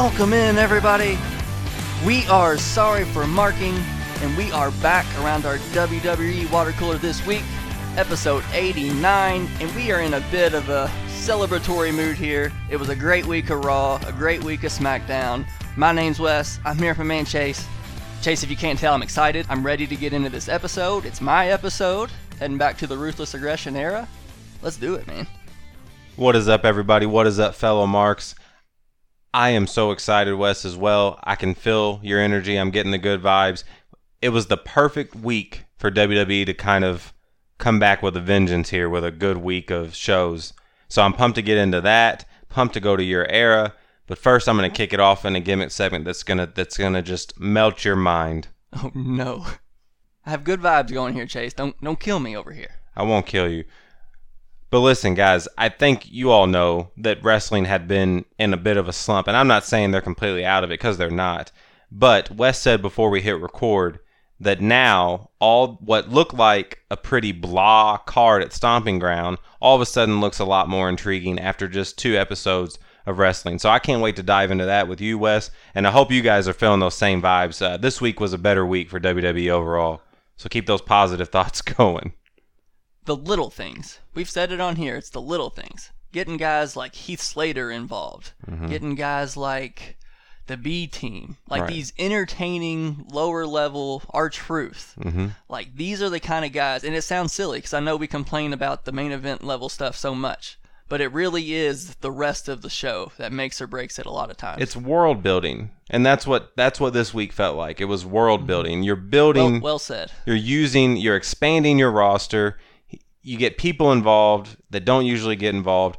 Welcome in, everybody. We are sorry for marking, and we are back around our WWE water cooler this week, episode 89, and we are in a bit of a celebratory mood here. It was a great week of Raw, a great week of SmackDown. My name's Wes. I'm here my man Chase. Chase, if you can't tell, I'm excited. I'm ready to get into this episode. It's my episode, heading back to the Ruthless Aggression era. Let's do it, man. What is up, everybody? What is up, fellow Marks? I am so excited, Wes, as well. I can feel your energy. I'm getting the good vibes. It was the perfect week for WWE to kind of come back with a vengeance here with a good week of shows. So I'm pumped to get into that, pumped to go to your era. But first, I'm going to kick it off in a gimmick segment that's gonna that's gonna just melt your mind. Oh no. I have good vibes going here, Chase. Don't don't kill me over here. I won't kill you. But listen, guys, I think you all know that wrestling had been in a bit of a slump, and I'm not saying they're completely out of it because they're not. But Wes said before we hit record that now all what looked like a pretty blah card at Stomping Ground all of a sudden looks a lot more intriguing after just two episodes of wrestling. So I can't wait to dive into that with you, Wes, and I hope you guys are feeling those same vibes. Uh, this week was a better week for WWE overall. So keep those positive thoughts going the little things. We've said it on here. It's the little things. Getting guys like Heath Slater involved. Mm-hmm. Getting guys like the B team. Like Right. these entertaining lower level R-Truth. Mm-hmm. Like these are the kind of guys. And it sounds silly because I know we complain about the main event level stuff so much. But it really is the rest of the show that makes or breaks it a lot of times. It's world building, and that's what that's what this week felt like. It was world building. You're well, building. well said. You're using. You're expanding your roster. You get people involved that don't usually get involved,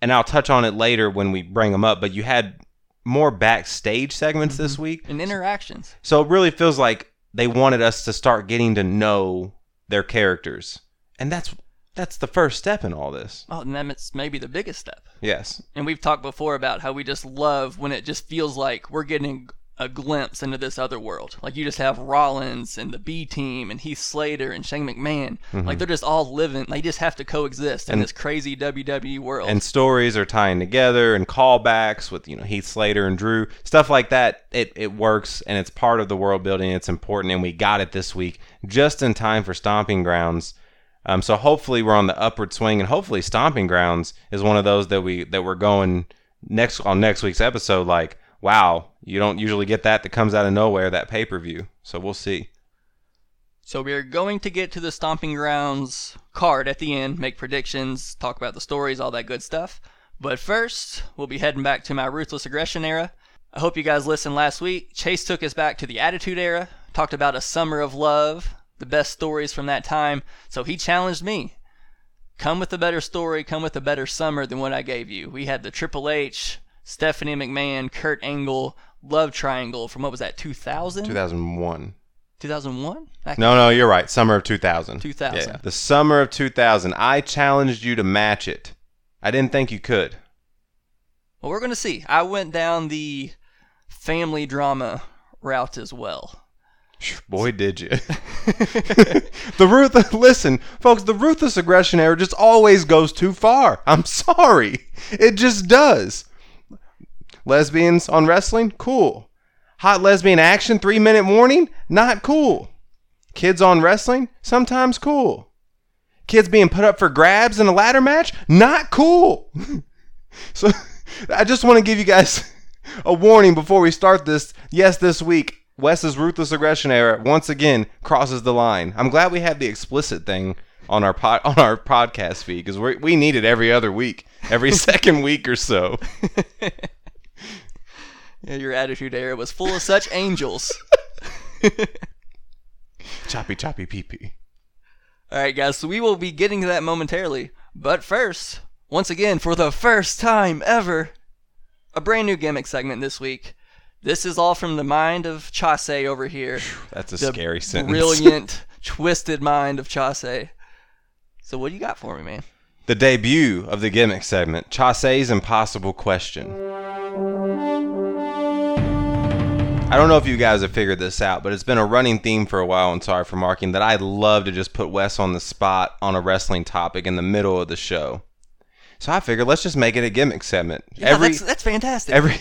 and I'll touch on it later when we bring them up. But you had more backstage segments this mm-hmm. week, And interactions. so it really feels like they wanted us to start getting to know their characters, and that's that's the first step in all this. Oh, and that's maybe the biggest step. Yes. And we've talked before about how we just love when it just feels like we're getting a glimpse into this other world. Like you just have Rollins and the B team and Heath Slater and Shane McMahon. Like they're just all living. They just have to coexist in And- this crazy WWE world. and stories are tying together and callbacks with you know Heath Slater and Drew stuff like that it, it works and it's part of the world building it's important and we got it this week just in time for Stomping Grounds um, so hopefully we're on the upward swing and hopefully Stomping Grounds is one of those that we that we're going next on next week's episode like wow you don't usually get that that comes out of nowhere that pay-per-view so we'll see so we're going to get to the Stomping Grounds card at the end, make predictions, talk about the stories, all that good stuff. But first, we'll be heading back to my Ruthless Aggression era. I hope you guys listened last week. Chase took us back to the Attitude Era, talked about a summer of love, the best stories from that time. So he challenged me. Come with a better story, come with a better summer than what I gave you. We had the Triple H, Stephanie McMahon, Kurt Angle, love triangle from what was that, 2000? 2001 2001? No, no, you're right. Summer of 2000. 2000. Yeah. The summer of 2000. I challenged you to match it. I didn't think you could. Well, we're going to see. I went down the family drama route as well. Boy, did you. the Ruth, listen, folks, the ruthless aggression era just always goes too far. I'm sorry. It just does. Lesbians on wrestling? Cool. Hot lesbian action, three minute warning? Not cool. Kids on wrestling? Sometimes cool. Kids being put up for grabs in a ladder match? Not cool. so I just want to give you guys a warning before we start this. Yes, this week, Wes's ruthless aggression era once again crosses the line. I'm glad we have the explicit thing on our pod, on our podcast feed because we we need it every other week, every second week or so. Your attitude era was full of such angels. Choppy choppy pee pee. All right, guys, so we will be getting to that momentarily. But first, once again, for the first time ever, a brand new gimmick segment this week. This is all from the mind of Chase over here. That's a the scary sentence. brilliant, twisted mind of Chase. So, what do you got for me, man? The debut of the gimmick segment, Chase's Impossible Question. I don't know if you guys have figured this out, but it's been a running theme for a while, and sorry for marking, that I'd love to just put Wes on the spot on a wrestling topic in the middle of the show. So I figured let's just make it a gimmick segment. Yeah, every that's, that's fantastic. every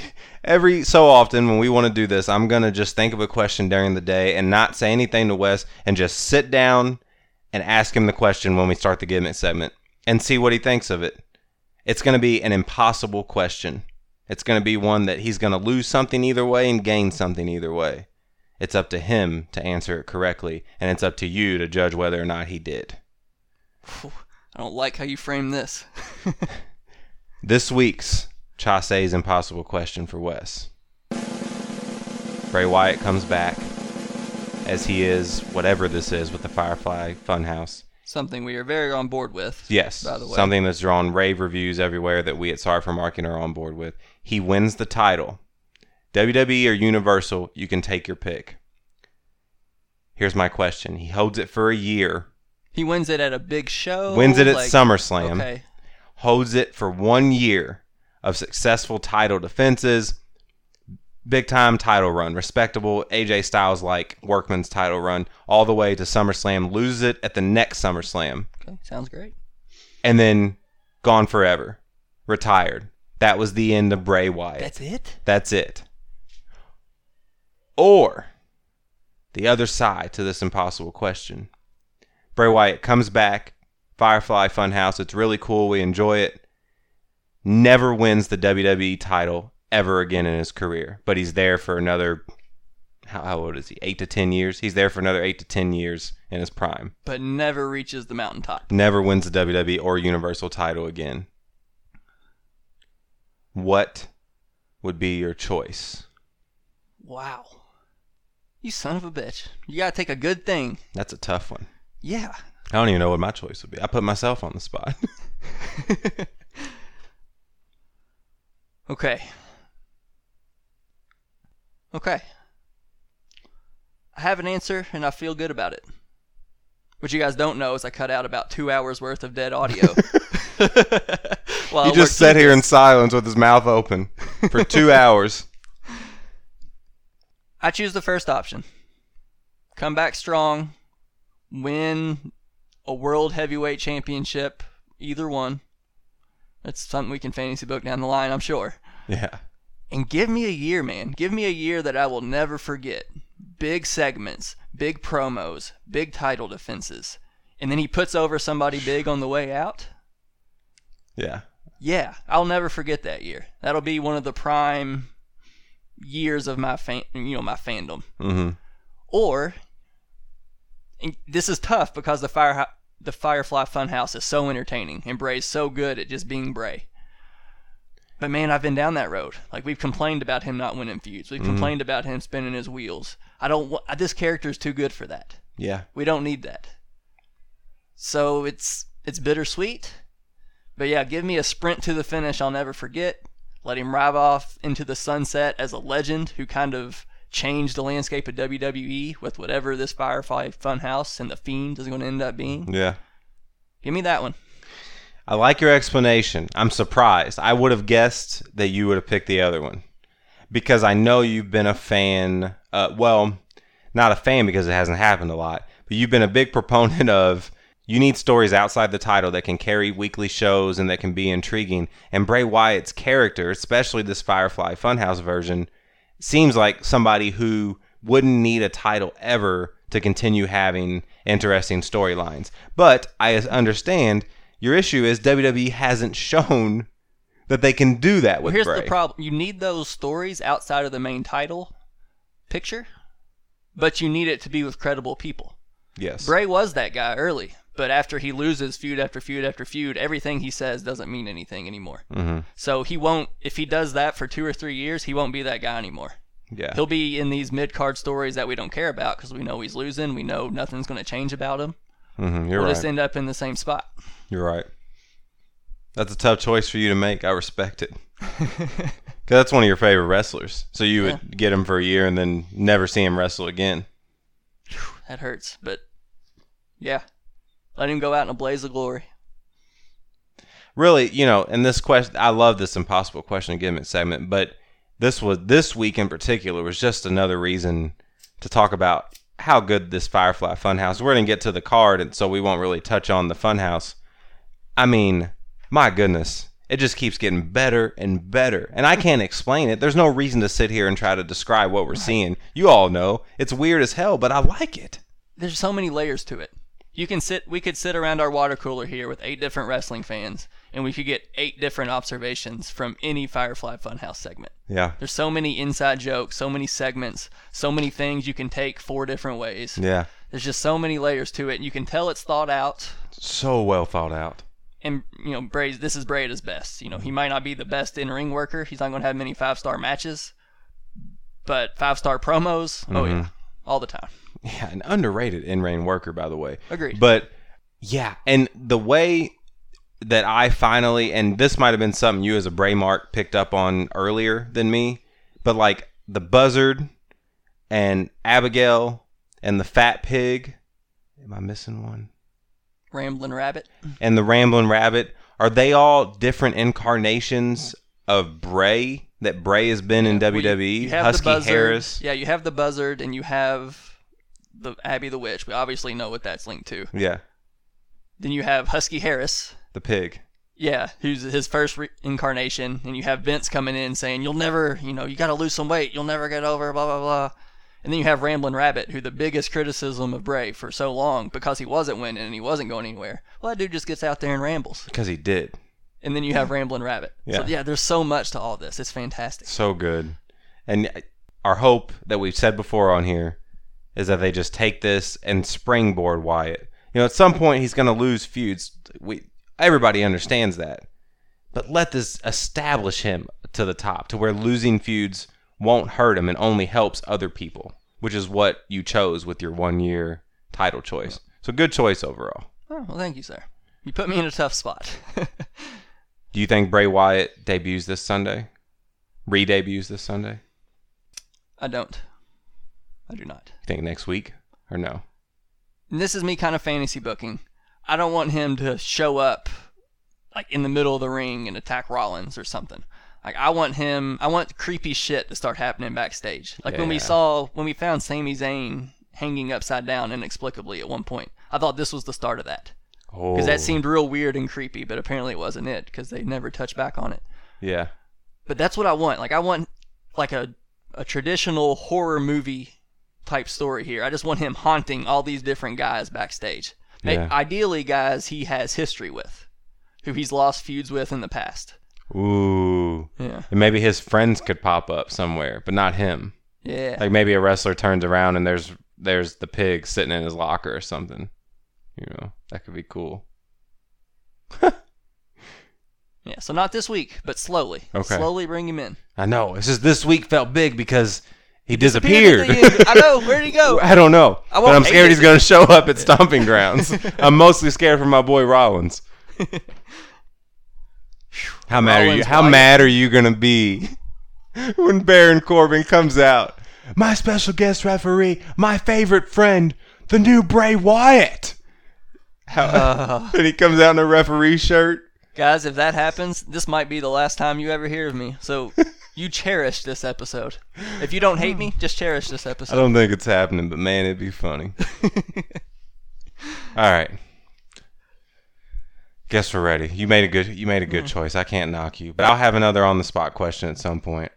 every so often when we want to do this, I'm gonna just think of a question during the day and not say anything to Wes and just sit down and ask him the question when we start the gimmick segment and see what he thinks of it. It's gonna be an impossible question. It's gonna be one that he's gonna lose something either way and gain something either way. It's up to him to answer it correctly, and it's up to you to judge whether or not he did. I don't like how you frame this. This week's Chase's impossible question for Wes. Bray Wyatt comes back as he is whatever this is with the Firefly Funhouse. Something we are very on board with. Yes, By the way. something that's drawn rave reviews everywhere that we at Sorry for Marking are on board with. He wins the title. WWE or Universal, you can take your pick. Here's my question. He holds it for a year, He wins it at a big show. wins it at like- SummerSlam. Okay. holds it for one year of successful title defenses, big time title run, respectable AJ Styles like workman's title run, all the way to SummerSlam, loses it at the next SummerSlam, Okay. Sounds great. and then gone forever, retired. That was the end of Bray Wyatt. That's it. That's it. Or the other side to this impossible question. Bray Wyatt comes back, Firefly Funhouse. It's really cool. We enjoy it. Never wins the WWE title ever again in his career, but he's there for another. How, how old is he? Eight to ten years. He's there for another eight to ten years in his prime. But never reaches the mountaintop. Never wins the WWE or Universal title again. What would be your choice? Wow. You son of a bitch. You gotta take a good thing. That's a tough one. Yeah. I don't even know what my choice would be. I put myself on the spot. Okay. Okay. I have an answer and I feel good about it. What you guys don't know is I cut out about two hours worth of dead audio. He just sat here in silence with his mouth open for two hours. I choose the first option. Come back strong, win a world heavyweight championship, either one. That's something we can fantasy book down the line, I'm sure. Yeah. And give me a year, man. Give me a year that I will never forget. Big segments, big promos, big title defenses. And then he puts over somebody big on the way out. Yeah. Yeah, I'll never forget that year. That'll be one of the prime years of my fan, you know, my fandom. Mm-hmm. Or and this is tough because the fire the Firefly Funhouse is so entertaining and Bray's so good at just being Bray. But man, I've been down that road. Like we've complained about him not winning feuds. We've complained about him spinning his wheels. I don't. wa- This character is too good for that. Yeah. We don't need that. So it's it's bittersweet. But yeah, give me a sprint to the finish I'll never forget. Let him ride off into the sunset as a legend who kind of changed the landscape of WWE with whatever this Firefly Funhouse and the Fiend is going to end up being. Yeah. Give me that one. I like your explanation. I'm surprised. I would have guessed that you would have picked the other one because I know you've been a fan. Uh, well, not a fan because it hasn't happened a lot, but you've been a big proponent of you need stories outside the title that can carry weekly shows and that can be intriguing. And Bray Wyatt's character, especially this Firefly Funhouse version, seems like somebody who wouldn't need a title ever to continue having interesting storylines. But I understand your issue is WWE hasn't shown that they can do that with here's Bray. the problem. You need those stories outside of the main title picture, but you need it to be with credible people. Yes. Bray was that guy early, but after he loses feud after feud after feud, everything he says doesn't mean anything anymore. hmm So he won't, if he does that for two or three years, he won't be that guy anymore. Yeah. He'll be in these mid card stories that we don't care about because we know he's losing. We know nothing's going to change about him. hmm You're right. we'll right. just end up in the same spot. You're right. That's a tough choice for you to make. I respect it. Because that's one of your favorite wrestlers. So you would get him for a year and then never see him wrestle again. That hurts, but yeah, let him go out in a blaze of glory. really, you know, and this question, I love this impossible question and gimmick segment, but this was this week in particular was just another reason to talk about how good this Firefly Funhouse. We're gonna get to the card, and so we won't really touch on the Funhouse. I mean, my goodness, it just keeps getting better and better. And I can't explain it. There's no reason to sit here and try to describe what we're seeing. You all know it's weird as hell, but I like it. There's so many layers to it. You can sit. We could sit around our water cooler here with eight different wrestling fans, and we could get eight different observations from any Firefly Funhouse segment. Yeah. There's so many inside jokes, so many segments, so many things you can take four different ways. Yeah. There's just so many layers to it, and you can tell it's thought out. So well thought out. And you know, Bray, this is Bray at his best. You know, he might not be the best in ring worker. He's not going to have many five star matches, but five star promos. Oh mm-hmm. yeah, all the time. Yeah, an underrated in rain worker, by the way. Agreed. But yeah, and the way that I finally, and this might have been something you as a Bray Mark picked up on earlier than me, but like the buzzard and Abigail and the fat pig. Am I missing one? Ramblin' Rabbit. And the rambling rabbit. Are they all different incarnations of Bray that Bray has been in Well, WWE? you have the Husky. Harris. Yeah, you have the buzzard, and you have the Abby the Witch. We obviously know what that's linked to. Yeah, Then you have Husky Harris. the pig. Yeah, who's his first re- incarnation, and you have Vince coming in saying, "You'll never, you know, you got to lose some weight. You'll never get over." Blah blah blah. And then you have Ramblin' Rabbit, who the biggest criticism of Bray for so long because he wasn't winning and he wasn't going anywhere. Well, that dude just gets out there and rambles. Because he did. And then you have Ramblin' Rabbit. So Yeah. yeah, there's so much to all this. It's fantastic. So good. And our hope that we've said before on here is that they just take this and springboard Wyatt. You know, at some point he's going to lose feuds. We everybody understands that. But let this establish him to the top to where losing feuds won't hurt him and only helps other people, which is what you chose with your 1-year title choice. So good choice overall. Oh, well, thank you, sir. You put me in a tough spot. Do you think Bray Wyatt debuts this Sunday? Re-debuts this Sunday? I don't. I do not. You think next week or no? And this is me kind of fantasy booking. I don't want him to show up like in the middle of the ring and attack Rollins or something. Like I want him I want creepy shit to start happening backstage. Like when we saw when we found Sami Zayn hanging upside down inexplicably at one point. I thought this was the start of that. Oh, Because that seemed real weird and creepy, but apparently it wasn't it because they never touched back on it. yeah. But that's what I want. Like I want like a a traditional horror movie type story here. I just want him haunting all these different guys backstage. Yeah. Ideally, guys he has history with, who he's lost feuds with in the past. Ooh. Yeah, And maybe his friends could pop up somewhere, but not him. yeah. Like maybe a wrestler turns around and there's there's the pig sitting in his locker or something. You know, that could be cool. yeah. So not this week, but slowly. Okay. Slowly bring him in. I know. It's just this week felt big because he Disappeared disappeared. at the end. I know. Where'd he go? I don't know. I but I'm scared he's going to show up at Stomping Grounds. I'm mostly scared for my boy Rollins. How mad are you? Rollins How mad are you going to be when Baron Corbin comes out? My special guest referee, my favorite friend, the new Bray Wyatt. How, Uh. and he comes out in a referee shirt. Guys, if that happens, this might be the last time you ever hear of me. So you cherish this episode. If you don't hate me, hmm. just cherish this episode. I don't think it's happening, but man, it'd be funny. All right. Guess we're ready. You made a good you made a good mm-hmm. choice. I can't knock you, but I'll have another on the spot question at some point.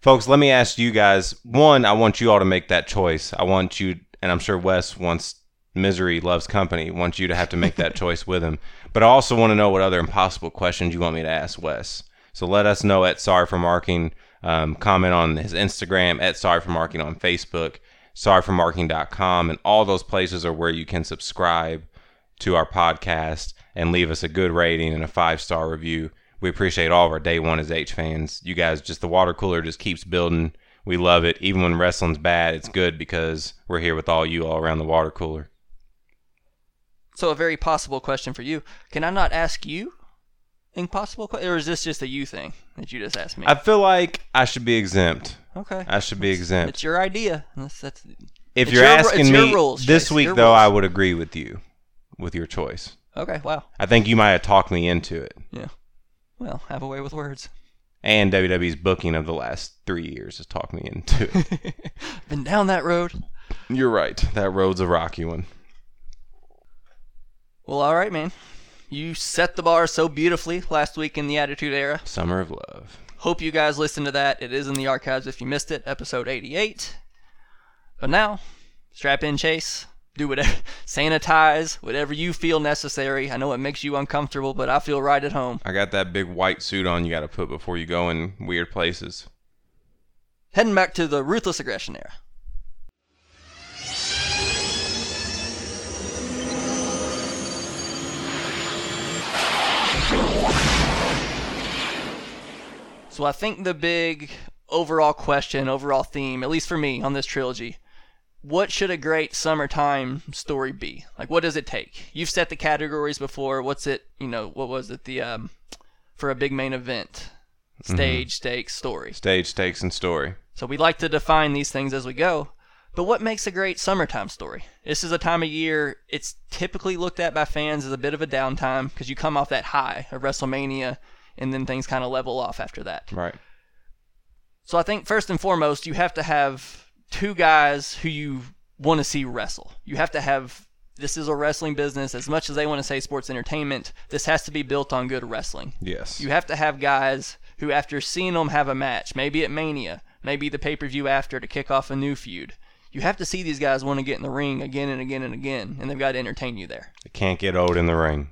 Folks, let me ask you guys. One, I want you all to make that choice. I want you and I'm sure Wes wants misery loves company, wants you to have to make that choice with him. But I also want to know what other impossible questions you want me to ask Wes. So let us know at Sorry for Marking. Um, comment on his Instagram at Sorry for Marking on Facebook, sorryformarking.com, and all those places are where you can subscribe to our podcast and leave us a good rating and a five star review. We appreciate all of our day one as H fans. You guys, just the water cooler just keeps building. We love it. Even when wrestling's bad, it's good because we're here with all you all around the water cooler. So a very possible question for you. Can I not ask you impossible or is this just a you thing that you just asked me? I feel like I should be exempt. okay. I should be exempt. It's your idea. That's, that's If it's you're your- asking it's your me rules, this Chase, week, your though, rules. I would agree with you with your choice. okay. Wow. I think you might have talked me into it. Yeah. Well, have a way with words. And WWE's booking of the last three years has talked me into it. Been down that road. You're right. That road's a rocky one. Well, all right, man. You set the bar so beautifully last week in the Attitude Era. Summer of Love. Hope you guys listened to that. It is in the archives if you missed it, episode 88. But now, strap in, Chase. Do whatever, sanitize, whatever you feel necessary. I know it makes you uncomfortable, but I feel right at home. I got that big white suit on you got to put before you go in weird places. Heading back to the ruthless aggression era. So I think the big overall question, overall theme, at least for me on this trilogy, what should a great summertime story be? Like what does it take? You've set the categories before. What's it, you know, what was it the um for a big main event? Stage, stakes, story. Stage, stakes, and story. So we like to define these things as we go. But what makes a great summertime story? This is a time of year it's typically looked at by fans as a bit of a downtime because you come off that high of WrestleMania and then things kind of level off after that. Right. So I think first and foremost, you have to have two guys who you want to see wrestle. You have to have this is a wrestling business as much as they want to say sports entertainment. This has to be built on good wrestling. Yes. You have to have guys who, after seeing them have a match, maybe at Mania, maybe the pay per view after to kick off a new feud, you have to see these guys want to get in the ring again and again and again, and they've got to entertain you there. They can't get old in the ring.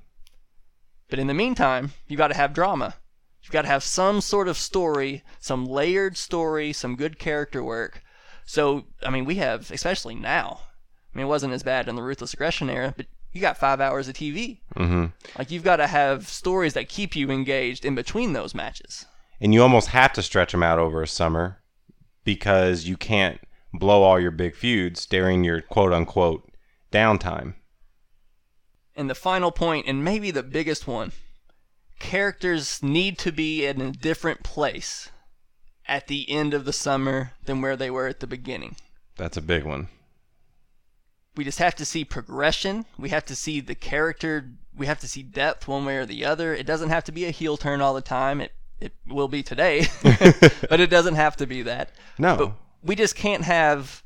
But in the meantime, you got to have drama. You've got to have some sort of story, some layered story, some good character work. So, I mean, we have, especially now, I mean, it wasn't as bad in the Ruthless Aggression era, but you got five hours of TV. hmm Like, you've got to have stories that keep you engaged in between those matches. And you almost have to stretch them out over a summer because you can't blow all your big feuds during your quote unquote downtime. And the final point, and maybe the biggest one characters need to be in a different place at the end of the summer than where they were at the beginning. That's a big one. We just have to see progression. We have to see the character. We have to see depth one way or the other. It doesn't have to be a heel turn all the time. It it will be today, but it doesn't have to be that. No. But we just can't have.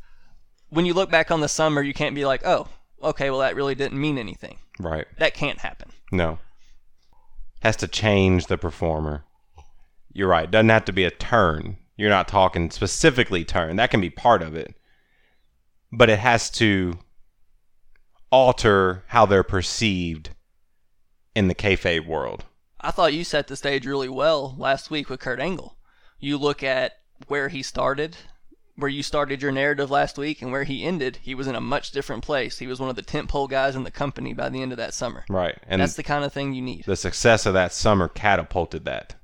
When you look back on the summer, you can't be like, oh, okay, well that really didn't mean anything. right. That can't happen. No. Has to change the performer. You're right. Doesn't have to be a turn. You're not talking specifically turn. That can be part of it. But it has to alter how they're perceived in the kayfabe world. I thought you set the stage really well last week with Kurt Angle. You look at where he started, where you started your narrative last week, and where he ended. He was in a much different place. He was one of the tentpole guys in the company by the end of that summer. Right. And That's the kind of thing you need. the success of that summer catapulted that.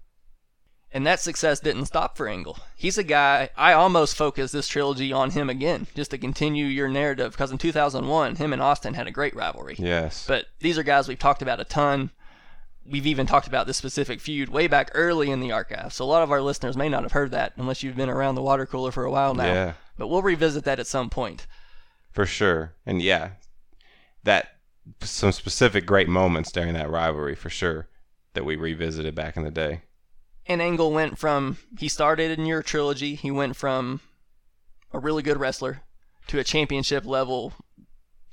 And that success didn't stop for Angle. He's a guy, I almost focused this trilogy on him again, just to continue your narrative, because in 2001, him and Austin had a great rivalry. Yes. But these are guys we've talked about a ton. We've even talked about this specific feud way back early in the archive. So a lot of our listeners may not have heard that unless you've been around the water cooler for a while now. Yeah. But we'll revisit that at some point. For sure. And yeah, that some specific great moments during that rivalry for sure that we revisited back in the day. And Angle went from he started in your trilogy, he went from a really good wrestler to a championship level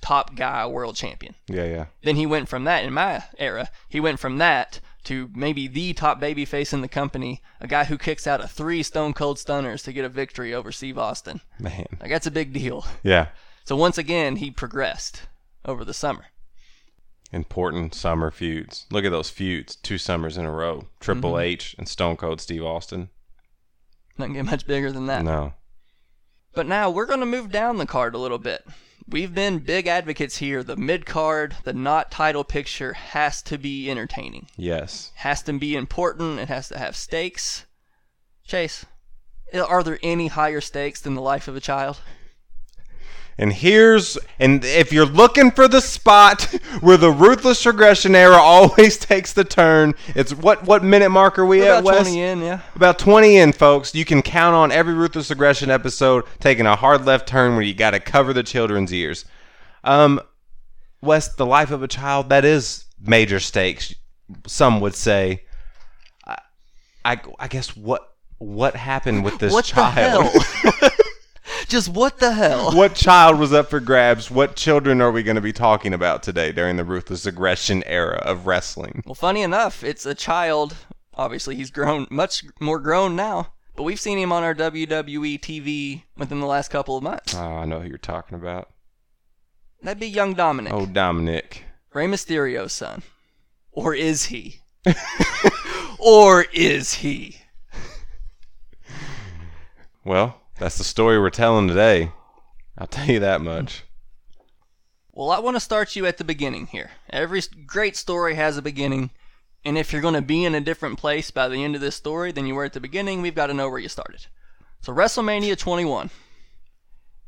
top guy world champion. Yeah, yeah. Then he went from that in my era, he went from that to maybe the top babyface in the company, a guy who kicks out of three stone cold stunners to get a victory over Steve Austin. Man. Like that's a big deal. Yeah. So once again, he progressed over the summer. Important summer feuds. Look at those feuds. Two summers in a row. Triple Mm-hmm. H and Stone Cold Steve Austin. Doesn't get much bigger than that. No. But now we're going to move down the card a little bit. We've been big advocates here. The mid card, the not title picture has to be entertaining. Yes. Has to be important. It has to have stakes. Chase, are there any higher stakes than the life of a child? And here's and if you're looking for the spot where the ruthless aggression era always takes the turn, it's what what minute mark are we We're at, about Wes? 20 in, yeah. About 20 in, folks. You can count on every ruthless aggression episode taking a hard left turn where you got to cover the children's ears. Um, Wes, the life of a child that is major stakes. Some would say. I, I, I guess what what happened with this What child? Just what the hell? what child was up for grabs? What children are we going to be talking about today during the ruthless aggression era of wrestling? Well, funny enough, it's a child. Obviously, he's grown much more grown now, but we've seen him on our WWE TV within the last couple of months. Oh, I know who you're talking about. That'd be young Dominic, Oh, Dominic. Rey Mysterio's son. Or is he? or is he? Well, that's the story we're telling today. I'll tell you that much. Well, I want to start you at the beginning here. Every great story has a beginning, and if you're going to be in a different place by the end of this story than you were at the beginning, we've got to know where you started. So, WrestleMania 21.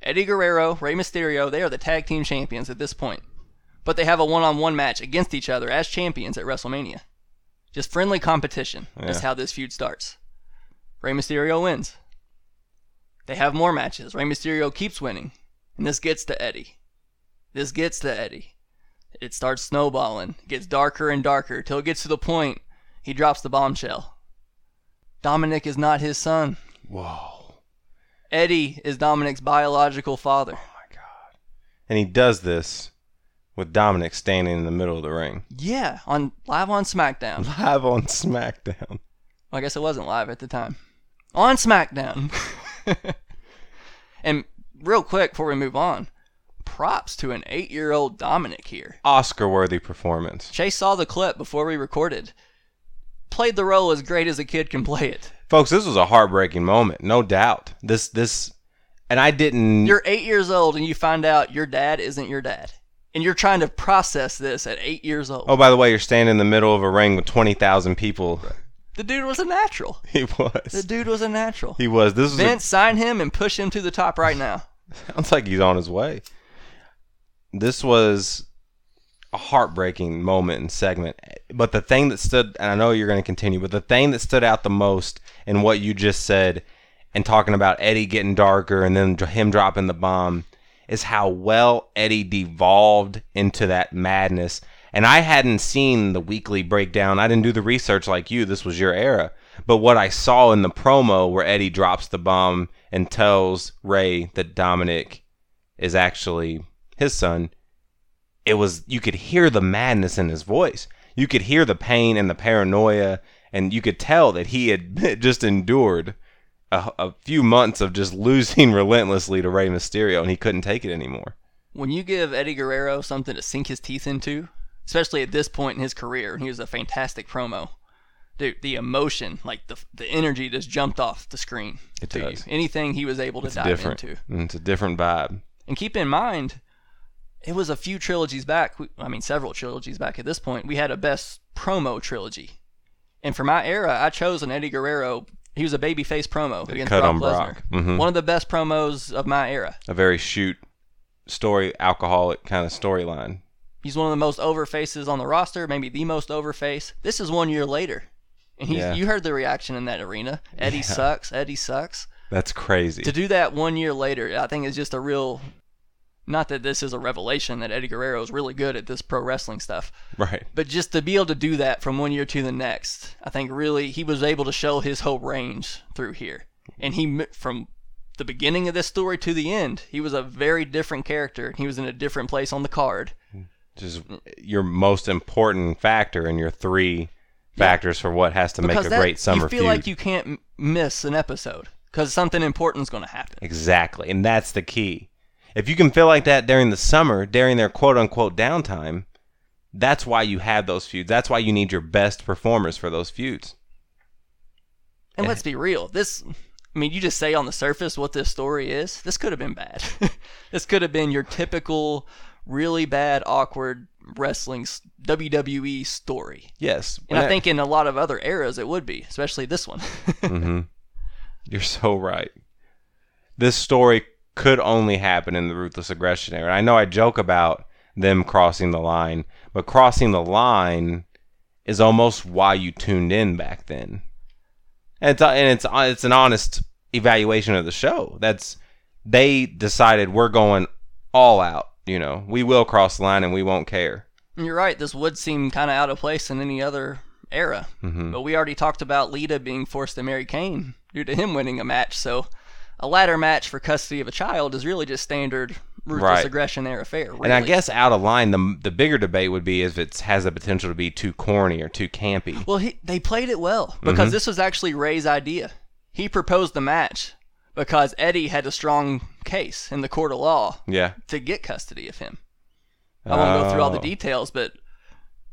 Eddie Guerrero, Rey Mysterio, they are the tag team champions at this point. But they have a one on one match against each other as champions at WrestleMania. Just friendly competition. Yeah. how this feud starts. Rey Mysterio wins. They have more matches. Rey Mysterio keeps winning. And this gets to Eddie. This gets to Eddie. It starts snowballing. It gets darker and darker till it gets to the point he drops the bombshell. Dominic is not his son. Whoa. Eddie is Dominic's biological father. Oh my God. And he does this with Dominic standing in the middle of the ring. Yeah, on live on SmackDown. Live on SmackDown. Well, I guess it wasn't live at the time. On SmackDown. and real quick before we move on, props to an eight-year-old Dominic here. Oscar worthy performance. Chase saw the clip before we recorded. Played the role as great as a kid can play it. Folks, this was a heartbreaking moment, no doubt. This this and I didn't You're eight years old and you find out your dad isn't your dad. And you're trying to process this at eight years old. Oh, by the way, you're standing in the middle of a ring with 20,000 people. The dude was a natural. He was. The dude was a natural. He was. This a, Vince, sign him and push him to the top right now. Sounds like he's on his way. This was a heartbreaking moment and segment. But the thing that stood, and I know you're going to continue, but the thing that stood out the most in what you just said and talking about Eddie getting darker and then him dropping the bomb is how well Eddie devolved into that madness. And I hadn't seen the weekly breakdown. I didn't do the research like you. This was your era. But what I saw in the promo where Eddie drops the bomb and tells Rey that Dominic is actually his son, it was you could hear the madness in his voice. You could hear the pain and the paranoia, and you could tell that he had just endured a, a few months of just losing relentlessly to Rey Mysterio, and he couldn't take it anymore. When you give Eddie Guerrero something to sink his teeth into, especially at this point in his career, he was a fantastic promo. Dude, the emotion, like the the energy just jumped off the screen. It to does. You. Anything he was able to It's dive different. into. Mm, It's a different vibe. And keep in mind, it was a few trilogies back. I mean, several trilogies back at this point. We had a best promo trilogy. And for my era, I chose an Eddie Guerrero. He was a babyface promo against cut Brock on Lesnar. Brock. Mhm. One of the best promos of my era. A very shoot story, alcoholic kind of storyline. He's one of the most over faces on the roster, maybe the most over face. This is one year later. And he's, Yeah. you heard the reaction in that arena. Eddie Yeah. sucks. Eddie sucks. That's crazy. To do that one year later, I think is just a real. Not that this is a revelation that Eddie Guerrero is really good at this pro wrestling stuff, right. but just to be able to do that from one year to the next, I think really he was able to show his whole range through here. And he, from the beginning of this story to the end, he was a very different character. He was in a different place on the card. Hmm. Just your most important factor in your three factors for what has to make a that- great summer you feel feud. like you can't m- miss an episode because something important is going to happen. Exactly. And that's the key. If you can feel like that during the summer, during their quote unquote downtime, that's why you have those feuds. That's why you need your best performers for those feuds. And Yeah. let's be real. This, I mean, you just say on the surface what this story is. This could have been bad. this could have been your typical, really bad, awkward wrestling WWE story. Yes. And I think in a lot of other eras it would be, especially this one. hmm You're so right. This story could only happen in the ruthless aggression era. I know I joke about them crossing the line, but crossing the line is almost why you tuned in back then. And it's and it's it's an honest evaluation of the show. That's they decided we're going all out. You know, we will cross the line and we won't care. You're right. This would seem kind of out of place in any other era. Mhm. But we already talked about Lita being forced to marry Kane due to him winning a match. So a ladder match for custody of a child is really just standard ruthless Right. aggression era fare. And I guess out of line, the the bigger debate would be if it has the potential to be too corny or too campy. Well, he, they played it well because Mm-hmm. this was actually Rey's idea. He proposed the match because Eddie had a strong case in the court of law Yeah. to get custody of him. I won't go through all the Oh. details, but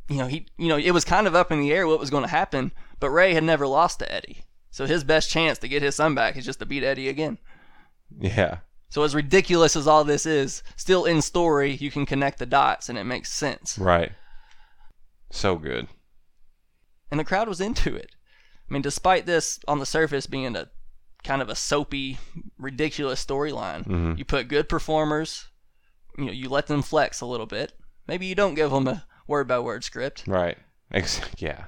you know, he you know, it was kind of up in the air what was going to happen, but Rey had never lost to Eddie. So his best chance to get his son back is just to beat Eddie again. Yeah. So as ridiculous as all this is, still in story, you can connect the dots and it makes sense. Right. So good. and the crowd was into it. I mean, despite this on the surface being a kind of a soapy, ridiculous storyline, mm-hmm. you put good performers, you know, you let them flex a little bit. Maybe you don't give them a word by word script. Right. Ex- yeah.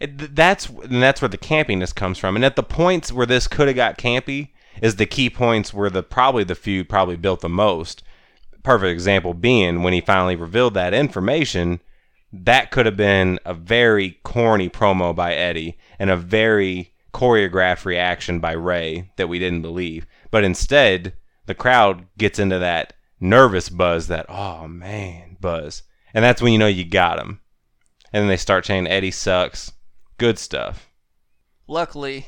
It, that's and that's where the campiness comes from. And at the points where this could have got campy is the key points where the probably the feud probably built the most. Perfect example being when he finally revealed that information. That could have been a very corny promo by Eddie and a very choreographed reaction by Rey that we didn't believe. But instead, the crowd gets into that nervous buzz, that oh man buzz, and that's when you know you got him. And then they start chanting Eddie sucks. Good stuff. Luckily,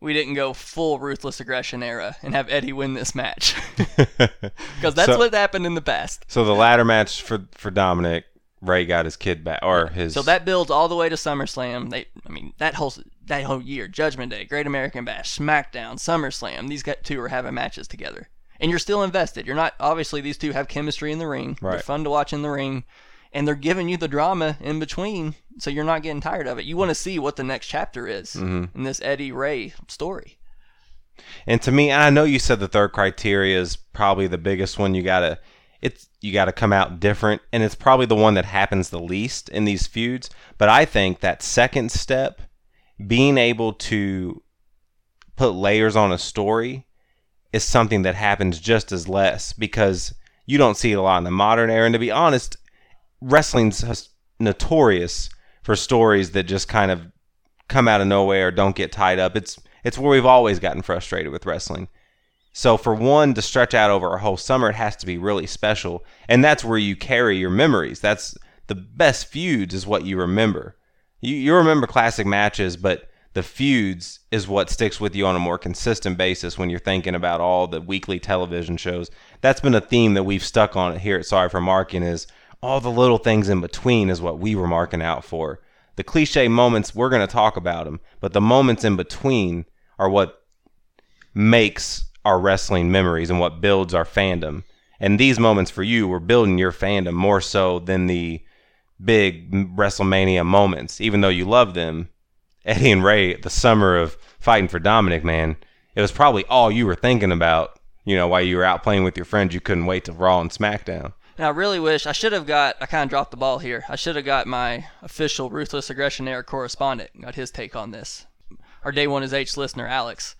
we didn't go full ruthless aggression era and have Eddie win this match because that's So- what happened in the past. So the ladder match for for Dominic, Rey got his kid back or his So that builds all the way to SummerSlam. They, I mean, that whole that whole year, Judgment Day, Great American Bash, SmackDown, SummerSlam. These two are having matches together, and you're still invested. You're not obviously these two have chemistry in the ring. Right. They're fun to watch in the ring, and they're giving you the drama in between, so you're not getting tired of it. You want to see what the next chapter is Mm-hmm. in this Eddie Rey story. And to me, I know you said the third criteria is probably the biggest one. You gotta, it's you gotta come out different, and it's probably the one that happens the least in these feuds. But I think that second step, being able to put layers on a story, is something that happens just as less because you don't see it a lot in the modern era. And to be honest, wrestling's notorious for stories that just kind of come out of nowhere or don't get tied up. It's it's where we've always gotten frustrated with wrestling. So for one to stretch out over a whole summer, it has to be really special, and that's where you carry your memories. That's the best feuds is what you remember. You you remember classic matches, but the feuds is what sticks with you on a more consistent basis when you're thinking about all the weekly television shows. That's been a theme that we've stuck on here at Sorry for Marking is all the little things in between is what we were marking out for. The cliche moments, we're going to talk about them, but the moments in between are what makes our wrestling memories and what builds our fandom. And these moments for you were building your fandom more so than the big WrestleMania moments. Even though you love them, Eddie and Rey, the summer of fighting for Dominic, man, it was probably all you were thinking about. You know, while you were out playing with your friends, you couldn't wait to Raw and SmackDown. And I really wish I should have got. I kind of dropped the ball here. I should have got my official ruthless aggression era correspondent. Got his take on this. Our day one is H listener Alex,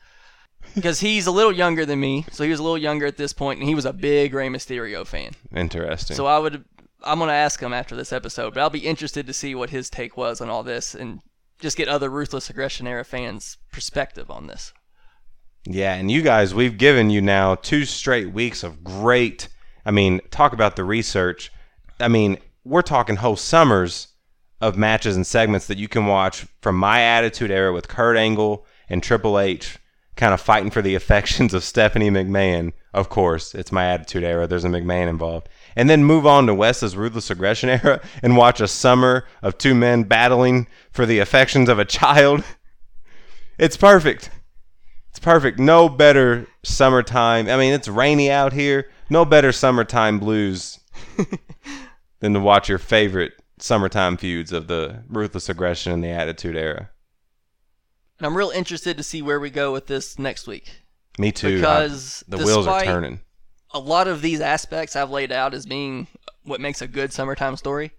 because he's a little younger than me, so he was a little younger at this point, and he was a big Rey Mysterio fan. Interesting. So I would. I'm gonna ask him after this episode, but I'll be interested to see what his take was on all this, and just get other ruthless aggression era fans' perspective on this. Yeah, and you guys, we've given you now two straight weeks of great. I mean, talk about the research. I mean, we're talking whole summers of matches and segments that you can watch from my Attitude Era with Kurt Angle and Triple H, kind of fighting for the affections of Stephanie McMahon. Of course, it's my Attitude Era. There's a McMahon involved. And then move on to Wes's Ruthless Aggression Era and watch a summer of two men battling for the affections of a child. It's perfect. It's perfect. No better summertime. I mean, it's rainy out here. No better summertime blues than to watch your favorite summertime feuds of the ruthless aggression and the attitude era. And I'm real interested to see where we go with this next week. Me too. Because I- the wheels are turning. a lot of these aspects I've laid out as being what makes a good summertime story.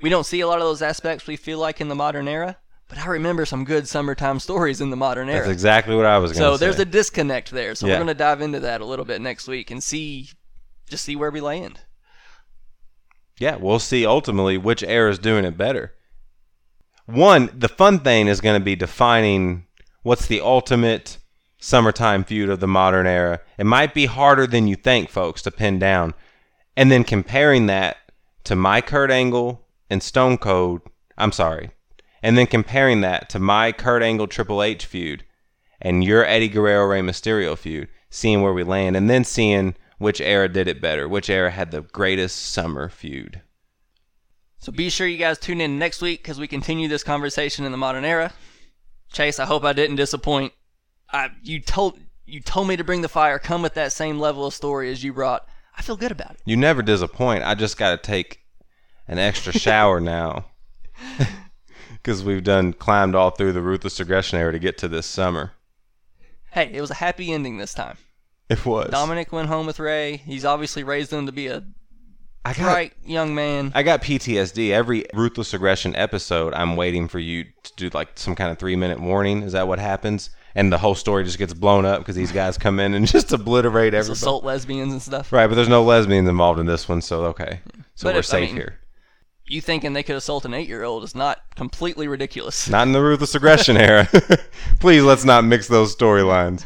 We don't see a lot of those aspects we feel like in the modern era, but I remember some good summertime stories in the modern era. That's exactly what I was going to so say. So there's a disconnect there. So Yeah. we're going to dive into that a little bit next week and see just see where we land. yeah, we'll see ultimately which era is doing it better. One, the fun thing is going to be defining what's the ultimate summertime feud of the modern era. It might be harder than you think, folks, to pin down. And then comparing that to my Kurt Angle and Stone Cold, I'm sorry. And then comparing that to my Kurt Angle Triple H feud and your Eddie Guerrero Rey Mysterio feud, seeing where we land, and then seeing which era did it better, which era had the greatest summer feud. So be sure you guys tune in next week because we continue this conversation in the modern era. Chase, I hope I didn't disappoint. I you told you told me to bring the fire, come with that same level of story as you brought. I feel good about it. You never disappoint. I just got to take an extra shower now because we've done climbed all through the ruthless aggression era to get to this summer. Hey, it was a happy ending this time. It was. Dominic went home with Rey. He's obviously raised them to be a I got bright young man. I got PTSD. Every ruthless aggression episode, I'm waiting for you to do like some kind of three minute warning. Is that what happens? And the whole story just gets blown up because these guys come in and just obliterate everybody. assault lesbians and stuff. Right, but there's no lesbians involved in this one, so okay. So But we're if- I safe mean- here. You thinking they could assault an eight year old is not completely ridiculous. Not in the ruthless aggression era. Please let's not mix those storylines.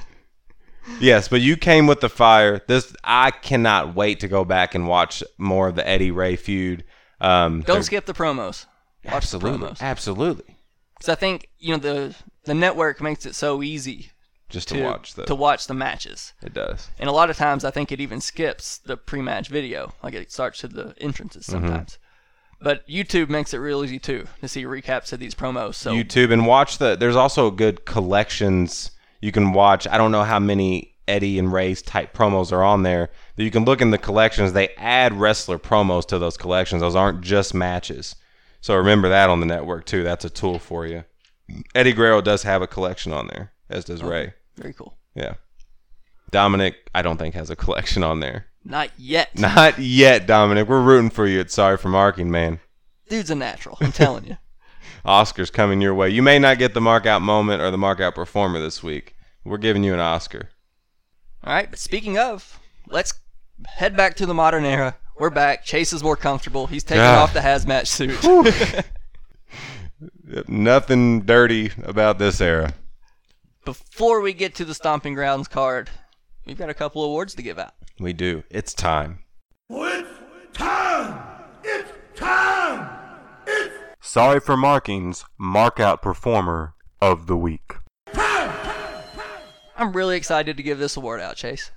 Yes, but you came with the fire. This I cannot wait to go back and watch more of the Eddie Rey feud. Um, Don't skip the promos. Watch absolutely, the promos. absolutely. Because I think you know the the network makes it so easy Just to, to watch the to watch the matches, it does. and a lot of times I think it even skips the pre-match video. Like it starts to the entrances Mm-hmm. sometimes. But YouTube makes it real easy too to see recaps of these promos. So YouTube and watch the. There's also a good collections you can watch. I don't know how many Eddie and Rey's type promos are on there, but you can look in the collections. They add wrestler promos to those collections. Those aren't just matches. So remember that on the network too. That's a tool for you. Eddie Guerrero does have a collection on there, as does oh, Ray. very cool. Yeah. Dominic, I don't think has a collection on there. Not yet. Not yet, Dominic. We're rooting for you. It's sorry for marking, man. Dude's a natural. I'm telling you. Oscar's coming your way. You may not get the mark out moment or the mark out performer this week. We're giving you an Oscar. All right. But speaking of, let's head back to the modern era. We're back. Chase is more comfortable. He's taking God. off the hazmat suit. Nothing dirty about this era. Before we get to the Stomping Grounds card, we've got a couple awards to give out. We do. It's time. It's time! It's time! It's Sorry for markings. Mark out performer of the week. I'm really excited to give this award out, Chase.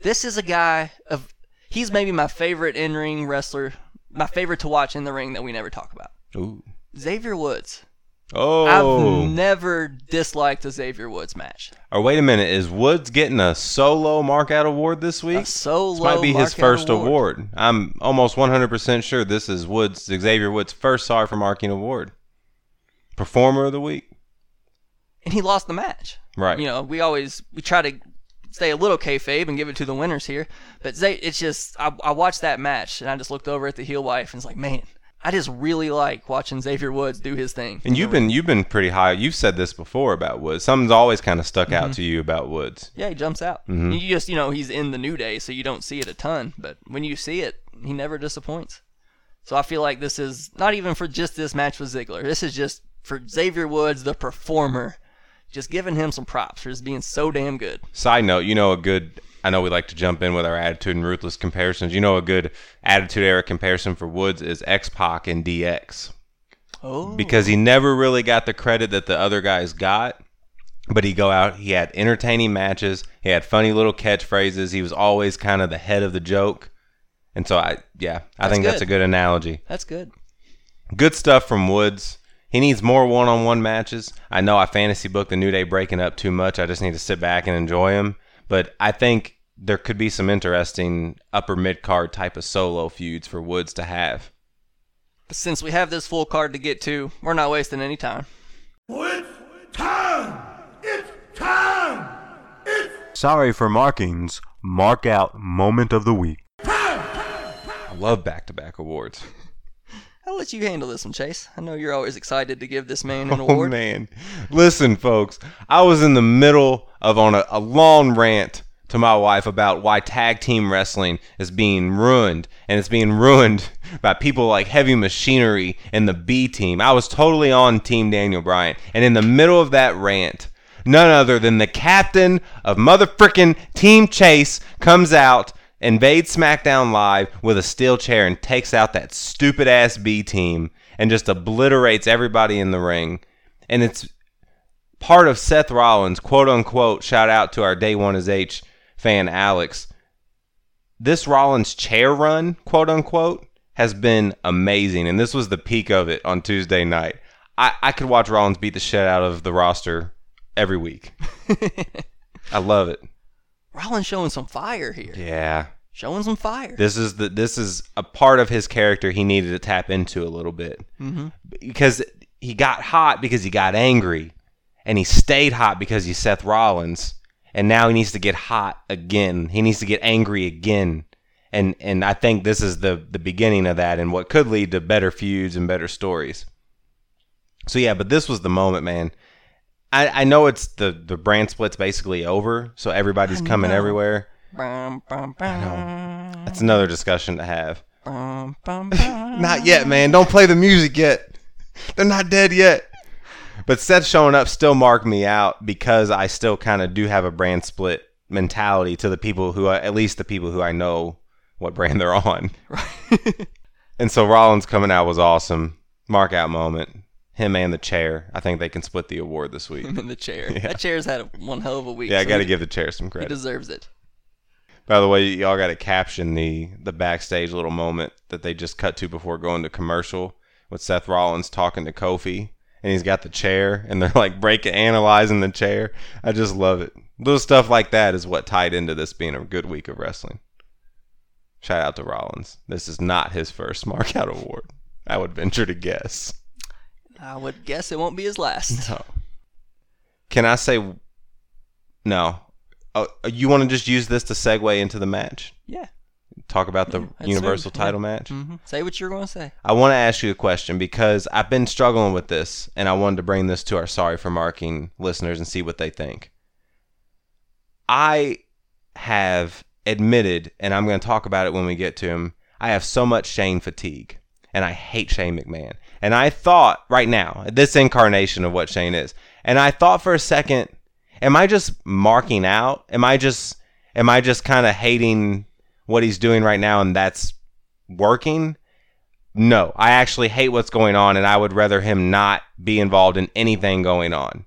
This is a guy of he's maybe my favorite in-ring wrestler, my favorite to watch in the ring that we never talk about. Ooh. Xavier Woods. Oh. I've never disliked a Xavier Woods match. Or wait a minute. Is Woods getting a solo mark out award this week? A solo This might be his first award. award. I'm almost 100% sure this is Woods, Xavier Woods' first Sorry for Marking award. Performer of the week. And he lost the match. Right. You know, we always we try to stay a little kayfabe and give it to the winners here, but it's just I, I watched that match and I just looked over at the heel wife and it's like, man, I just really like watching Xavier Woods do his thing. And you've been you've been pretty high. You've said this before about Woods. Something's always kind of stuck Mm-hmm. out to you about Woods. Yeah, he jumps out. Mm-hmm. You just, you know, he's in the New Day, so you don't see it a ton. But when you see it, he never disappoints. So I feel like this is not even for just this match with Ziggler. This is just for Xavier Woods, the performer, just giving him some props for just being so damn good. Side note, you know a good. I know we like to jump in with our attitude and ruthless comparisons. You know a good attitude era comparison for Woods is X Pac and DX Oh, because he never really got the credit that the other guys got. But he go out. He had entertaining matches. He had funny little catchphrases. He was always kind of the head of the joke. And so I, yeah, I That's think that's a good analogy. that's good. Good stuff from Woods. He needs more one-on-one matches. I know I fantasy booked the New Day breaking up too much. I just need to sit back and enjoy him. But I think there could be some interesting upper mid card type of solo feuds for Woods to have. But since we have this full card to get to, we're not wasting any time. It's time! It's time! It's Sorry for markings. Mark out moment of the week. I love back-to-back awards. I'll let you handle this one, Chase. I know you're always excited to give this man an award. Oh award. man, listen, folks. I was in the middle of on a, a long rant to my wife about why tag team wrestling is being ruined, and it's being ruined by people like Heavy Machinery and the B Team. I was totally on Team Daniel Bryan, and in the middle of that rant, none other than the captain of motherfucking Team Chase comes out, invades SmackDown Live with a steel chair and takes out that stupid ass B team and just obliterates everybody in the ring. And it's part of Seth Rollins, quote unquote, shout out to our Day One is H fan Alex. This Rollins chair run, quote unquote, has been amazing. And this was the peak of it on Tuesday night. I, I could watch Rollins beat the shit out of the roster every week. I love it. Rollins showing some fire here. Yeah. Showing some fire. This is the this is a part of his character he needed to tap into a little bit. mm-hmm. Because he got hot because he got angry. And he stayed hot because he's Seth Rollins. And now he needs to get hot again. He needs to get angry again. And and I think this is the the beginning of that and what could lead to better feuds and better stories. So yeah, but this was the moment, man. I, I know it's the the brand split's basically over, so everybody's I coming know. everywhere. Bum, bum, bum, That's another discussion to have. Not yet, man. Don't play the music yet. They're not dead yet. But Seth showing up still marked me out because I still kind of do have a brand split mentality to the people who, I, at least the people who I know what brand they're on. And so Rollins coming out was awesome. Mark out moment. Him and the chair. I think they can split the award this week. Him in the chair. Yeah. That chair's had one hell of a week. Yeah, I so got to give the chair some credit. He deserves it. By the way, y'all got to caption the the backstage little moment that they just cut to before going to commercial with Seth Rollins talking to Kofi, and he's got the chair, and they're like breaking, analyzing the chair. I just love it. Little stuff like that is what tied into this being a good week of wrestling. Shout out to Rollins. This is not his first Mark Out Award. I would venture to guess. I would guess it won't be his last. No. Can I say no? Oh, you want to just use this to segue into the match? Yeah. talk about the Yeah, universal soon, yeah. title match hmm Say what you're going to say. i want to ask you a question because i've been struggling with this and i wanted to bring this to our sorry for marking listeners and see what they think i have admitted and i'm going to talk about it when we get to him i have so much shane fatigue and i hate shane mcmahon. And i thought right now this incarnation of what shane is and i thought for a second am i just marking out? Am i just am i just kind of hating what he's doing right now and that's working? No i actually hate what's going on and i would rather him not be involved in anything going on.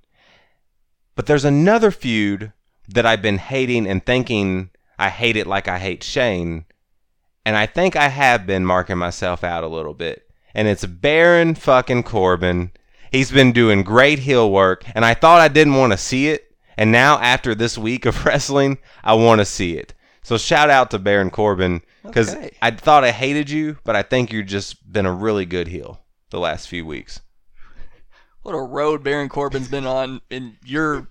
But there's another feud that i've been hating and thinking i hate it like i hate shane and i think i have been marking myself out a little bit and it's baron fucking corbin he's been doing great heel work and i thought i didn't want to see it and now after this week of wrestling i want to see it so shout out to baron corbin because Okay. I thought I hated you, but I think you've just been a really good heel the last few weeks. What a road Baron Corbin's been on in your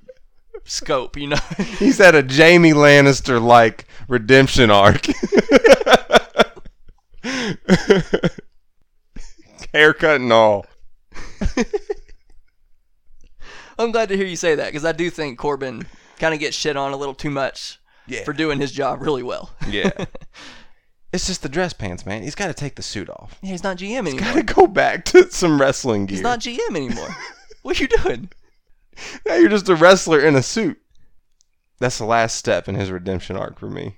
scope, you know? He's had a Jaime Lannister like redemption arc. Haircut and all. I'm glad to hear you say that because I do think Corbin kind of gets shit on a little too much Yeah. for doing his job really well. Yeah. it's just the dress pants, man. He's got to take the suit off. Yeah, he's not GM He's anymore. got to go back to some wrestling gear. He's not GM anymore. what are you doing? Now you're just a wrestler in a suit. That's the last step in his redemption arc for me.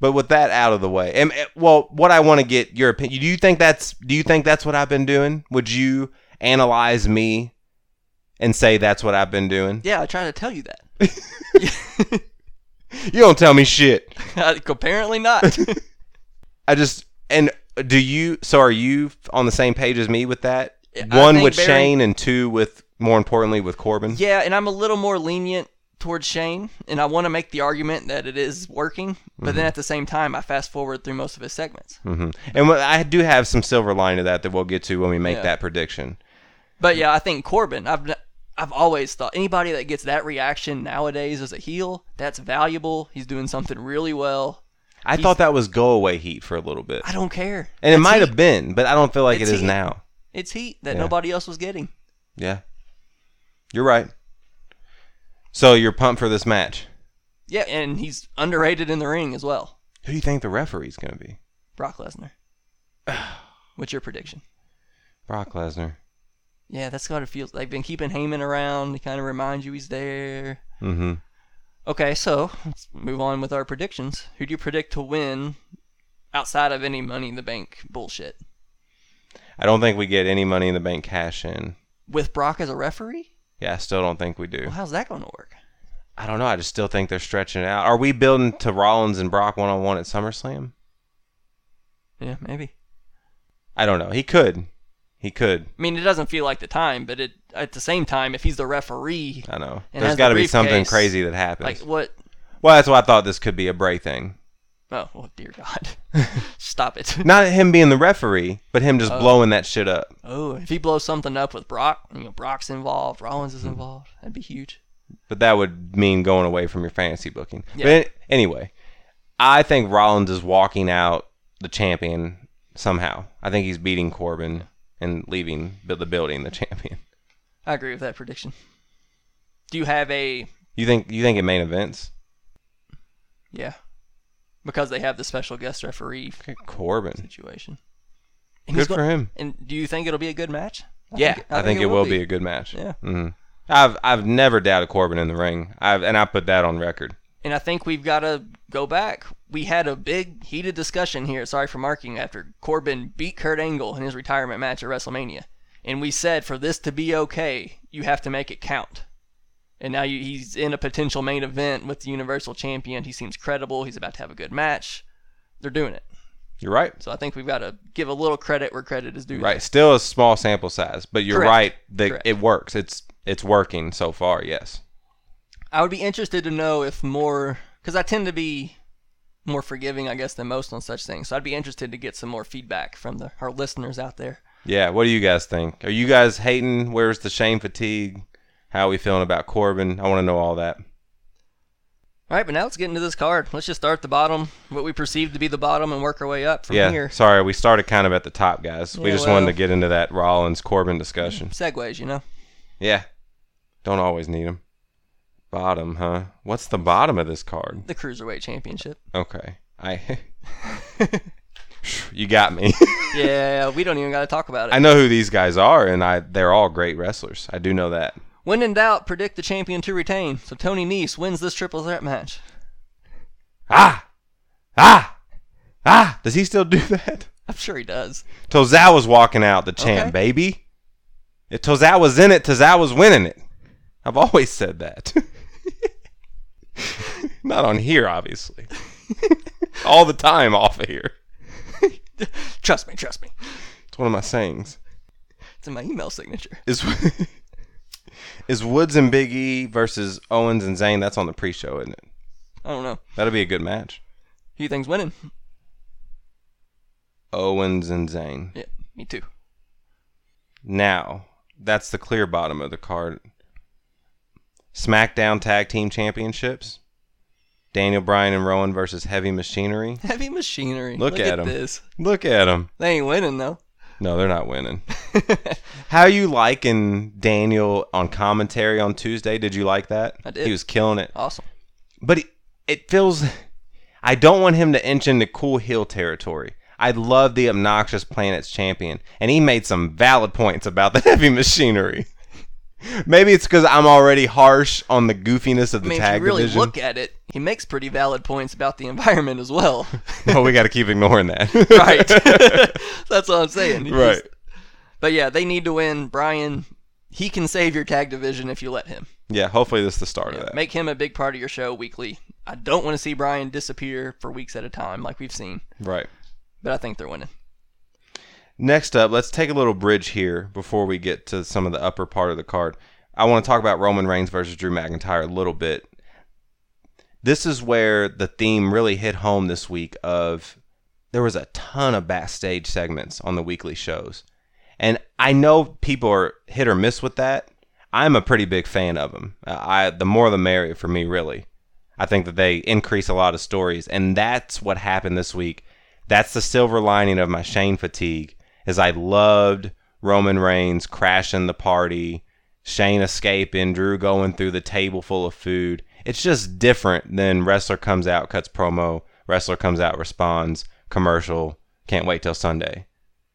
But with that out of the way, and and- eh, well, what I want to get your opinion. Do you think that's do you think that's what I've been doing? Would you analyze me and say that's what I've been doing? Yeah, I try to tell you that. You don't tell me shit. Apparently not. I just and do you? So are you on the same page as me with that? I One with Barry- Shane and two with more importantly with Corbin. yeah, and I'm a little more lenient towards Shane, and I want to make the argument that it is working, but then at the same time, I fast forward through most of his segments. hmm And I do have some silver line to that that we'll get to when we make Yeah. that prediction. But yeah, I think Corbin. I've I've always thought anybody that gets that reaction nowadays as a heel, that's valuable. He's doing something really well. I thought that was go away heat for a little bit, I don't care. and it might heat. have been, but I don't feel like It's it is now. It's heat that Yeah. nobody else was getting. Yeah, you're right. So you're pumped for this match. Yeah, and he's underrated in the ring as well. Who do you think the referee's going to be? Brock Lesnar. What's your prediction? Brock Lesnar. Yeah, that's what it feels. Like. They've been keeping Heyman around. He kind of reminds you he's there. Mm-hmm. Okay, so let's move on with our predictions. Who do you predict to win outside of any Money in the Bank bullshit? I don't think we get any money in the bank cash in. With Brock as a referee? Yeah, I still don't think we do. Well, how's that going to work? I don't know. I just still think they're stretching it out. Are we building to Rollins and Brock one on one at SummerSlam? Yeah, maybe. I don't know. He could. He could. I mean, it doesn't feel like the time, but it at the same time, if he's the referee, I know. there's got to the be something crazy that happens. like what? well, that's why I thought this could be a Bray thing. Oh, well, dear God, stop it. Not him being the referee, but him just Oh. blowing that shit up. Oh, if he blows something up with Brock, you know, Brock's involved, Rollins is involved, that'd be huge. But that would mean going away from your fantasy booking. Yeah. But anyway, I think Rollins is walking out the champion somehow. I think he's beating Corbin and leaving the building the champion. I agree with that prediction. Do you have a You think you think it main events? yeah? Because they have the special guest referee Corbin. situation. And Good for him. And do you think it'll be a good match? I Yeah, think- I, think, it will be. a good match. Yeah. hmm I've I've never doubted Corbin in the ring. I've and I put that on record. And I think we've got to go back. We had a big heated discussion here. Sorry for marking after Corbin beat Kurt Angle in his retirement match at WrestleMania, and we said for this to be okay, you have to make it count. And now you, he's in a potential main event with the Universal Champion. He seems credible. He's about to have a good match. They're doing it. You're right. So I think we've got to give a little credit where credit is due. Right. Still a small sample size, but you're Correct. right that Correct. it works. It's it's working so far. Yes. I would be interested to know if more, because I tend to be more forgiving, I guess, than most on such things. So I'd be interested to get some more feedback from the our listeners out there. Yeah. What do you guys think? Are you guys hating? Where's the Shane fatigue? How are we feeling about Corbin? I want to know all that. All right, but now let's get into this card. Let's just start at the bottom, what we perceive to be the bottom, and work our way up from yeah. here. Sorry, we started kind of at the top, guys. we Yeah, just wanted to get into that Rollins Corbin discussion. Mm-hmm. Segues, you know. Yeah. Don't always need them. Bottom, huh? What's the bottom of this card? The Cruiserweight Championship. Okay. I You got me. yeah, we don't even got to talk about it. I know who these guys are and I they're all great wrestlers. I do know that. When in doubt, predict the champion to retain. So Tony Nese wins this triple threat match. Ah! Ah! Ah! Does he still do that? I'm sure he does. Tozawa's walking out the champ, Okay. baby. If Tozawa's in it, Tozawa's winning it. I've always said that. Not on here, obviously. All the time off of here. Trust me, trust me. It's one of my sayings. It's in my email signature. Is is Woods and Big E versus Owens and Zayn? That's on the pre-show, isn't it? I don't know. That'll be a good match. Who you think's winning? Owens and Zayn. Yeah, me too. Now, that's the clear bottom of the card. SmackDown Tag Team Championships. Daniel Bryan and Rowan versus Heavy Machinery. Heavy machinery. Look at 'em. this. Look at them. They ain't winning though. No, they're not winning. How you liking Daniel on commentary on Tuesday? Did you like that? I did. He was killing it. Awesome. But it, it feels. I don't want him to inch into cool heel territory. I love the obnoxious Planets champion, and he made some valid points about the heavy machinery. Maybe it's because I'm already harsh on the goofiness of the I mean, if tag you really division. look at it, he makes pretty valid points about the environment as well. well, we got to keep ignoring that. right. That's what I'm saying. He Right. just- but yeah, they need to win. Bryan, he can save your tag division if you let him. Yeah. Hopefully, this is the start Yeah, of that. Make him a big part of your show weekly. I don't want to see Bryan disappear for weeks at a time like we've seen, right. but I think they're winning. Next up, let's take a little bridge here before we get to some of the upper part of the card. I want to talk about Roman Reigns versus Drew McIntyre a little bit. This is where the theme really hit home this week of there was a ton of backstage segments on the weekly shows. And I know people are hit or miss with that. I'm a pretty big fan of them. Uh, I the more the merrier for me really. I think that they increase a lot of stories and that's what happened this week. That's the silver lining of my Shane fatigue is I loved Roman Reigns crashing the party, Shane escaping, Drew going through the table full of food. It's just different than wrestler comes out, cuts promo, wrestler comes out, responds, commercial, can't wait till Sunday.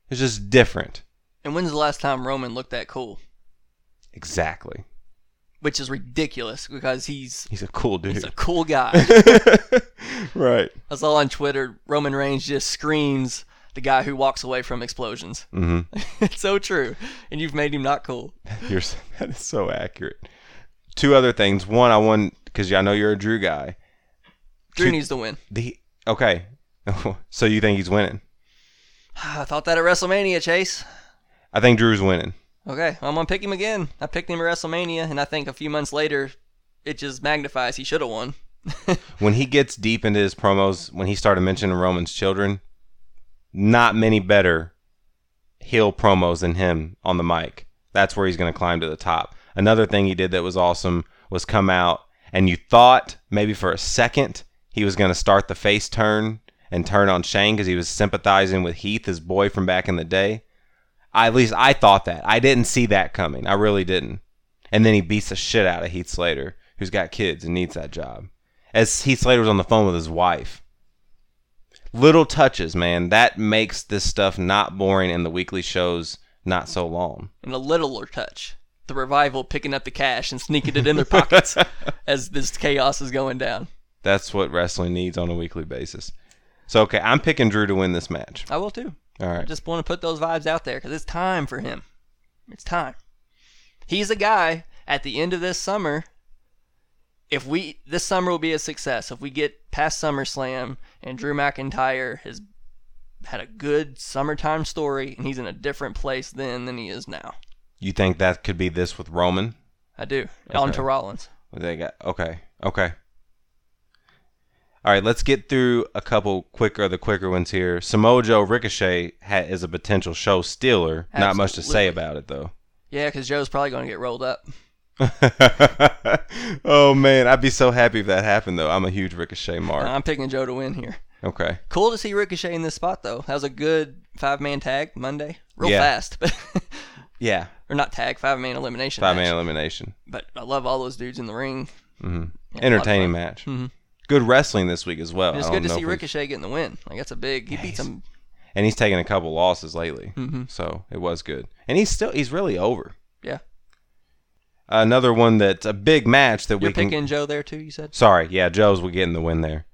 It's just different. And when's the last time Roman looked that cool? Exactly. Which is ridiculous because he's He's a cool dude. he's a cool guy. right. I saw on Twitter Roman Reigns just screams the guy who walks away from explosions. hmm it's so true, and you've made him not cool. You're that is so accurate. Two other things. One, I want because I know you're a Drew guy. Drew Two- needs to win. The okay. so you think he's winning? I thought that at WrestleMania, Chase. I think Drew's winning. Okay, I'm gonna pick him again. I picked him at WrestleMania, and I think a few months later, it just magnifies he should have won. When he gets deep into his promos, when he started mentioning Roman's children, not many better heel promos than him on the mic. That's where he's going to climb to the top. Another thing he did that was awesome was come out and you thought maybe for a second he was going to start the face turn and turn on Shane because he was sympathizing with Heath, his boy from back in the day. I, at least I thought that. I didn't see that coming. I really didn't. And then he beats the shit out of Heath Slater, who's got kids and needs that job. As Heath Slater was on the phone with his wife. Little touches, man. That makes this stuff not boring and the weekly shows not so long. And a littler touch, the revival picking up the cash and sneaking it in their pockets as this chaos is going down. That's what wrestling needs on a weekly basis. So, okay, I'm picking Drew to win this match. I will too. All right. I just want to put those vibes out there because it's time for him. It's time. He's a guy at the end of this summer. If we this summer will be a success if we get past SummerSlam and Drew McIntyre has had a good summertime story and he's in a different place then than he is now. You think that could be this with Roman? I do. On to Rollins. They got okay, okay. All right, let's get through a couple quicker, the quicker ones here. Samoa Joe Ricochet ha- is a potential show stealer. Not much to say about it though. Yeah, because Joe's probably going to get rolled up. oh man, I'd be so happy if that happened though. I'm a huge Ricochet mark. I'm picking Joe to win here. Okay. Cool to see Ricochet in this spot though. That was a good five man tag Monday. Real Yeah. fast, but Yeah. or not tag, five man elimination. Five man elimination. But I love all those dudes in the ring. Mm-hmm. Yeah, Entertaining a lot of match. Mhm. Good wrestling this week as well. It's good to see Ricochet getting the win. Like that's a big. He Yeah, beats he's- him. and he's taken a couple losses lately, mm-hmm. so it was good. And he's still he's really over. Yeah. Another one that's a big match that You're we can. picking Joe there too. You said. Sorry, yeah, Joe's we getting the win there.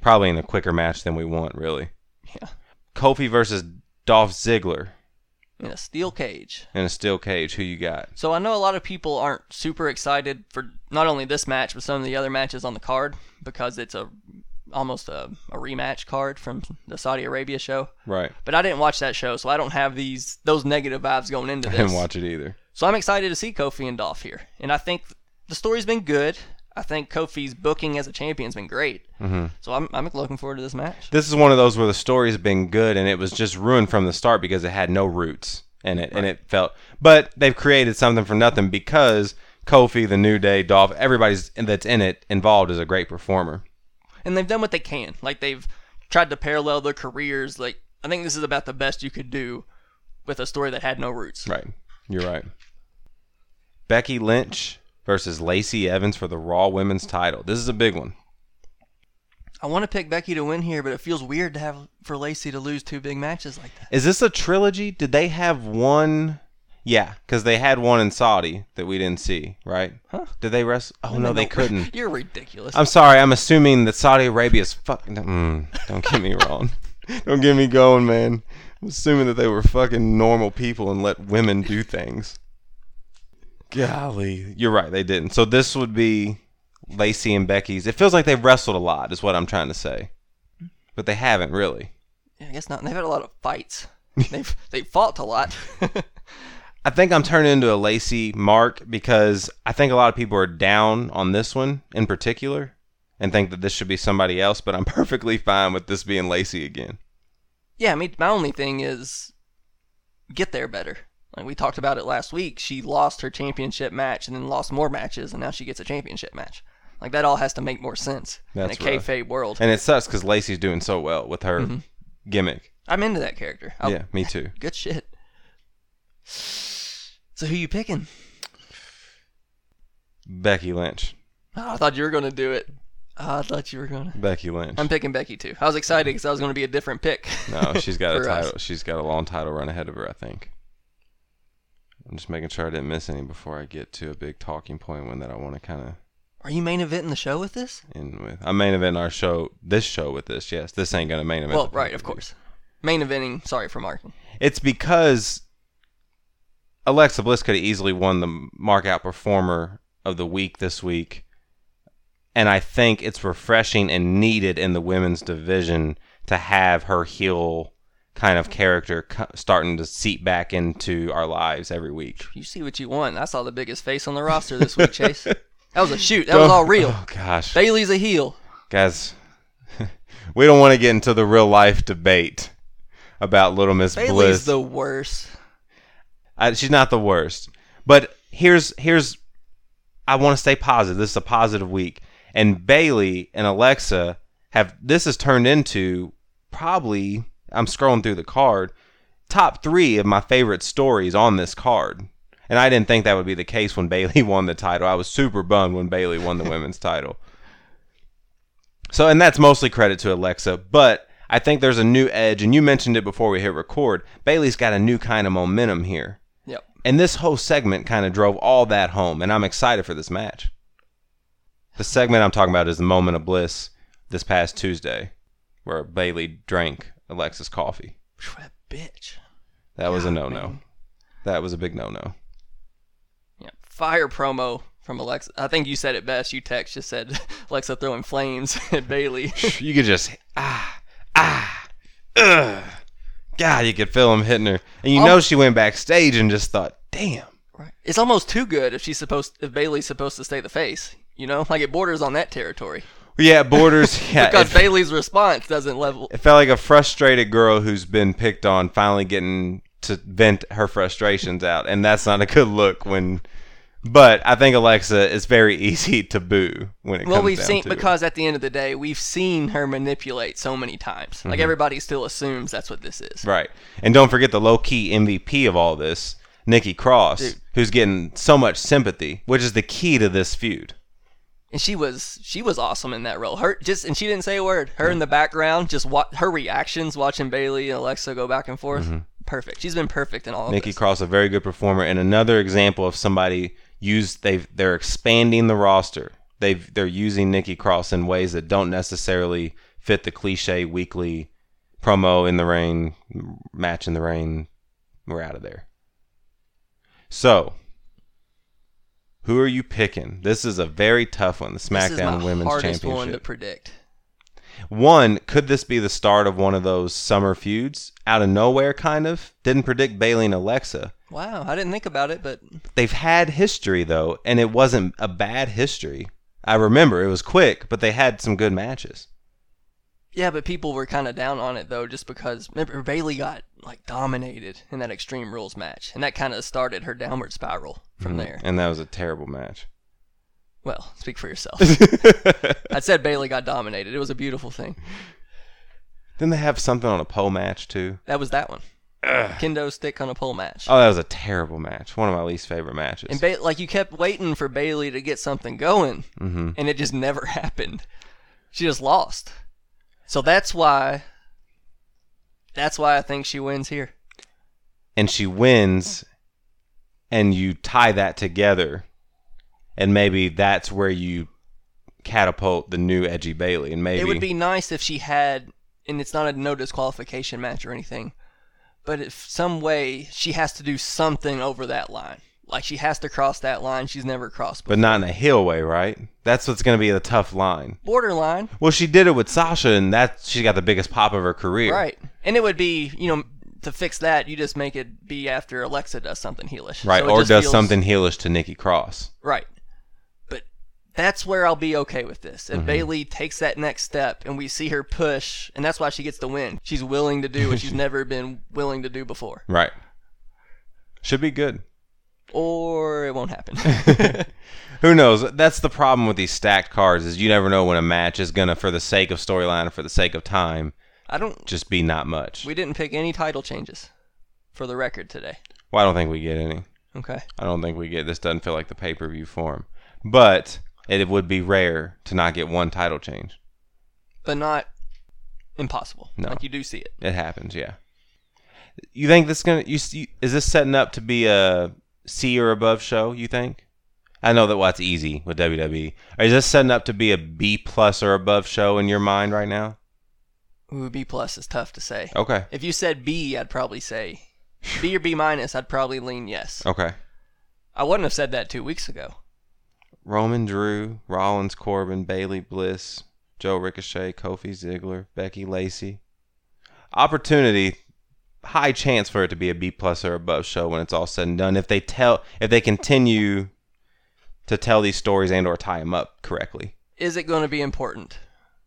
Probably in a quicker match than we want, really. Yeah. Kofi versus Dolph Ziggler In a steel cage. in a steel cage. Who you got? So I know a lot of people aren't super excited for not only this match but some of the other matches on the card because it's a almost a, a rematch card from the Saudi Arabia show. Right. But I didn't watch that show, so I don't have these those negative vibes going into I this. didn't watch it either. So I'm excited to see Kofi and Dolph here, and I think the story's been good. I think Kofi's booking as a champion's been great. Mm-hmm. So I'm I'm looking forward to this match. This is one of those where the story's been good and it was just ruined from the start because it had no roots in it and it felt but they've created something from nothing because Kofi, the New Day, Dolph, everybody's that's in it involved is a great performer. and they've done what they can. Like they've tried to parallel their careers. Like I think this is about the best you could do with a story that had no roots. Right. You're right. Becky Lynch versus Lacey Evans for the Raw Women's title. This is a big one. I want to pick Becky to win here, but it feels weird to have for Lacey to lose two big matches like that. Is this a trilogy? Did they have one? Yeah, because they had one in Saudi that we didn't see, right? Huh? Did they wrestle? Oh no, they couldn't. You're ridiculous. I'm sorry. I'm assuming that Saudi Arabia's fucking. Mm, don't get me wrong. don't get me going, man. Assuming that they were fucking normal people and let women do things. Golly, you're right. They didn't. So this would be Lacey and Becky's. It feels like they've wrestled a lot, is what I'm trying to say, but they haven't really. Yeah, I guess not. They've had a lot of fights. they've they fought a lot. I think I'm turning into a Lacey mark because I think a lot of people are down on this one in particular and think that this should be somebody else, but I'm perfectly fine with this being Lacey again. Yeah, I mean, my only thing is get there better. Like we talked about it last week, she lost her championship match and then lost more matches, and now she gets a championship match. Like that all has to make more sense That's in a rough. kayfabe world. And it sucks because Lacey's doing so well with her mm-hmm. gimmick. I'm into that character. I'll- yeah, me too. Good shit. So who you picking? Becky Lynch. Oh, I thought you were gonna do it. Oh, I thought you were gonna. Becky Lynch. I'm picking Becky too. I was excited because that was gonna be a different pick. no, she's got a for us. title. She's got a long title run ahead of her, I think. I'm just making sure I didn't miss any before I get to a big talking point one that I want to kind of Are you main eventing the show with this? end with. I'm main eventing our show, this show with this. Yes, this ain't gonna main event. Well, the right, of pay-per-view. course. Main eventing. Sorry for marking. It's because Alexa Bliss could have easily won the mark out performer of the week this week. And I think it's refreshing and needed in the women's division to have her heel kind of character starting to seep back into our lives every week. You see what you want. I saw the biggest face on the roster this week, Chase. That was a shoot. That was oh, all real. Oh gosh, Bayley's a heel. guys, we don't want to get into the real life debate about Little Miss Bayley's Bliss. the worst. I, she's not the worst. But here's here's I want to stay positive. This is a positive week. And Bayley and Alexa have this has turned into probably I'm scrolling through the card top 3 of my favorite stories on this card. And I didn't think that would be the case when Bayley won the title. I was super bummed when Bayley won the women's title. So, and that's mostly credit to Alexa, but I think there's a new edge, and you mentioned it before we hit record. Bayley's got a new kind of momentum here. Yep. And this whole segment kind of drove all that home, and I'm excited for this match. The segment I'm talking about is the moment of bliss this past Tuesday, where Bayley drank Alexa's coffee. That bitch. That was a no no. That was a big no no. Yeah. Fire promo from Alexa. I think you said it best. You text just said Alexa throwing flames at Bayley. You could just ah ah ugh. God, you could feel him hitting her, and you know she went backstage and just thought, "Damn." right. It's almost too good if she's supposed if Bayley's supposed to stay the face. You know, like it borders on that territory. Yeah, Borders. Yeah, because it, Bayley's response doesn't level. it felt like a frustrated girl who's been picked on finally getting to vent her frustrations out, and that's not a good look when. But I think Alexa is very easy to boo when it Well, comes we've down seen to it. because at the end of the day, we've seen her manipulate so many times. Like Mm-hmm. everybody still assumes that's what this is. Right. And don't forget the low key MVP of all this, Nikki Cross, Dude. who's getting so much sympathy, which is the key to this feud. And she was she was awesome in that role. Her just and she didn't say a word. Her in the background, just wa- her reactions watching Bayley and Alexa go back and forth. Perfect. She's been perfect in all of Mm-hmm. Nikki this. Cross, a very good performer, and another example of somebody used they've they're expanding the roster. They've they're using Nikki Cross in ways that don't necessarily fit the cliche weekly promo in the rain, match in the rain. We're out of there. So, who are you picking? This is a very tough one. The this is SmackDown my Women's Championship. one to predict. One, could this be the start of one of those summer feuds? Out of nowhere, kind of? Didn't predict Bayley and Alexa. Wow, I didn't think about it, but They've had history, though, and it wasn't a bad history. I remember it was quick, but they had some good matches. Yeah, but people were kind of down on it though, just because remember Bayley got like dominated in that Extreme Rules match, and that kind of started her downward spiral from there. And that was a terrible match. Well, speak for yourself. I said Bayley got dominated. It was a beautiful thing. Didn't they have something on a pole match, too? That was that one. Kendo stick on a pole match. Oh, that was a terrible match. One of my least favorite matches. And ba- like you kept waiting for Bayley to get something going, hmm and it just never happened. She just lost. So that's why. That's why I think she wins here. and she wins and you tie that together and maybe that's where you catapult the new edgy bayley and maybe It would be nice if she had, and it's not a no disqualification match or anything, but if some way she has to do something over that line. Like she has to cross that line she's never crossed before. but not in a heel way right that's what's going to be the tough line Borderline. well she did it with sasha and that she got the biggest pop of her career Right. And it would be, you know, to fix that, you just make it be after Alexa does something heelish. right So or does feels- something heelish to nikki cross Right. But that's where I'll be okay with this. Mm-hmm. If Bayley takes that next step and we see her push, and that's why she gets the win. She's willing to do what she's never been willing to do before. right should be good Or it won't happen. who knows that's the problem with these stacked cards is you never know when a match is going to for the sake of storyline or for the sake of time I don't. just be not much We didn't pick any title changes for the record today. well i don't think we get any Okay. I don't think we get this. Doesn't feel like the pay per view form, but it would be rare to not get one title change. But not impossible. No. Like you do see it. It happens, yeah. You think this gonna you see, is this setting up to be a C or above show? You think? I know that well, that's easy with WWE. Is this setting up to be a B plus or above show in your mind right now? Ooh, B plus is tough to say. Okay. If you said B, I'd probably say B or B minus. I'd probably lean yes. Okay. I wouldn't have said that two weeks ago. Roman Drew, Rollins Corbin, Bayley Bliss, Joe Ricochet, Kofi Ziggler, Becky Lacey. Opportunity, high chance for it to be a B plus or above show when it's all said and done. If they tell, if they continue to tell these stories and or tie them up correctly. Is it going to be important?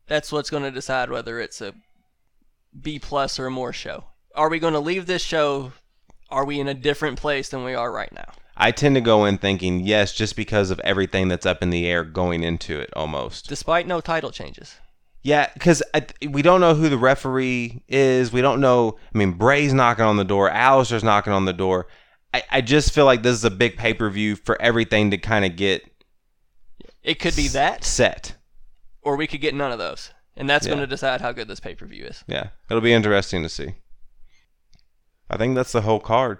That's what's going to decide whether it's a B plus or a more show. Are we going to leave this show? Are we in a different place than we are right now? I tend to go in thinking yes, just because of everything that's up in the air going into it almost. Despite no title changes. Yeah, because we don't know who the referee is. We don't know. I mean, Bray's knocking on the door. Aleister's knocking on the door. I, I just feel like this is a big pay per view for everything to kind of get It could be that, set. or we could get none of those. And that's going to decide how good this pay per view is. Yeah, it'll be interesting to see. I think that's the whole card.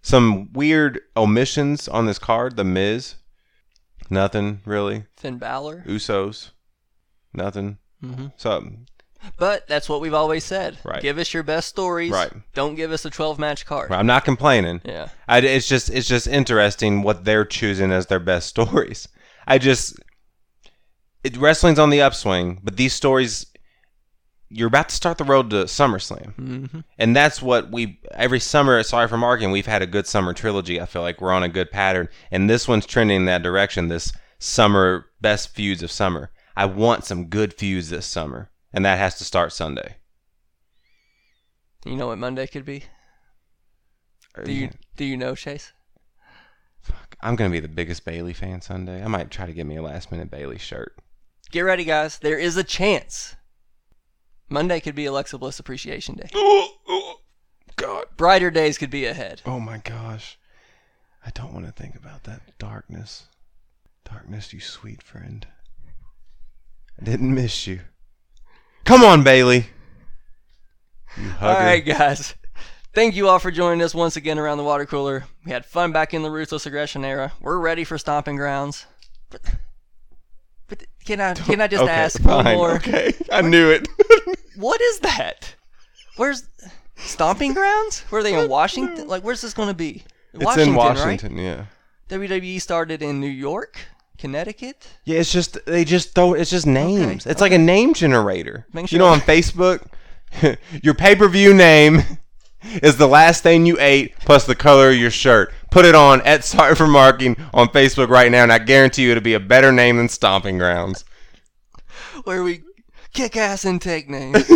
Some weird omissions on this card. The Miz, nothing really. Finn Balor. Usos, nothing. hmm So But that's what we've always said. Right. Give us your best stories. Right. Don't give us a 12 match card. I'm not complaining. Yeah. I, it's just it's just interesting what they're choosing as their best stories. I just it, wrestling's on the upswing, but these stories you're about to start the road to SummerSlam, hmm and that's what we every summer. Sorry for marking, we've had a good summer trilogy. I feel like we're on a good pattern, and this one's trending in that direction. This summer best feuds of summer. I want some good feuds this summer, and that has to start Sunday. You know what Monday could be? Oh, do you do you know Chase? Fuck, I'm gonna be the biggest Bayley fan Sunday. I might try to get me a last minute Bayley shirt. Get ready, guys. There is a chance. Monday could be Alexa Bliss Appreciation Day. Oh, God. Brighter days could be ahead. Oh my gosh. I don't want to think about that darkness. Darkness, you sweet friend. I didn't miss you. Come on, Bayley. You All hugger. right, guys. Thank you all for joining us once again around the water cooler. We had fun back in the ruthless aggression era. We're ready for stomping grounds. But, but can I can I just Okay, ask fine. one more? Okay, I knew it. What is that? Where's stomping grounds? Where are they in Washington? Like, where's this going to be? it's in Washington, yeah. WWE started in New York, Connecticut. Yeah, it's just they just throw it's just names. It's like a name generator. Make You know, on Facebook, your pay per view name is the last thing you ate plus the color of your shirt. Put it on at Sorry for Marking on Facebook right now, and I guarantee you it'll be a better name than Stomping Grounds. where we kick ass and take names.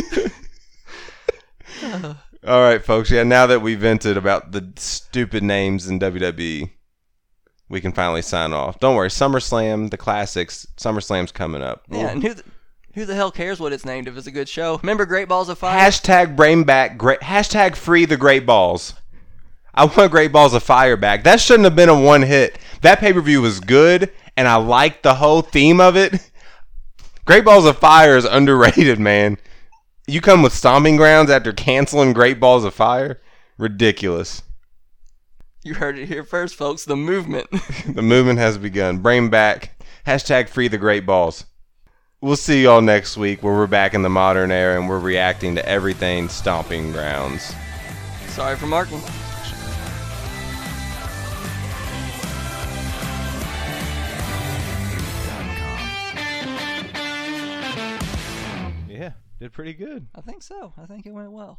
All right, folks. Yeah, now that we vented about the stupid names in WWE, we can finally sign off. Don't worry, SummerSlam, the classics, SummerSlam's coming up. yeah, and who the, who the hell cares what it's named if it's a good show? Remember Great Balls of Fire? Hashtag bring back great. Hashtag free the great balls. I want great balls of fire back. That shouldn't have been a one hit. That pay per view was good, and I liked the whole theme of it. Great balls of fire is underrated, man. You come with stomping grounds after canceling Great Balls of Fire? Ridiculous. You heard it here first, folks. The movement. The movement has begun. Brain back. Hashtag free the great balls. We'll see y'all next week where we're back in the modern era and we're reacting to everything stomping grounds. Sorry for marking. Yeah, did pretty good. I think so. I think it went well.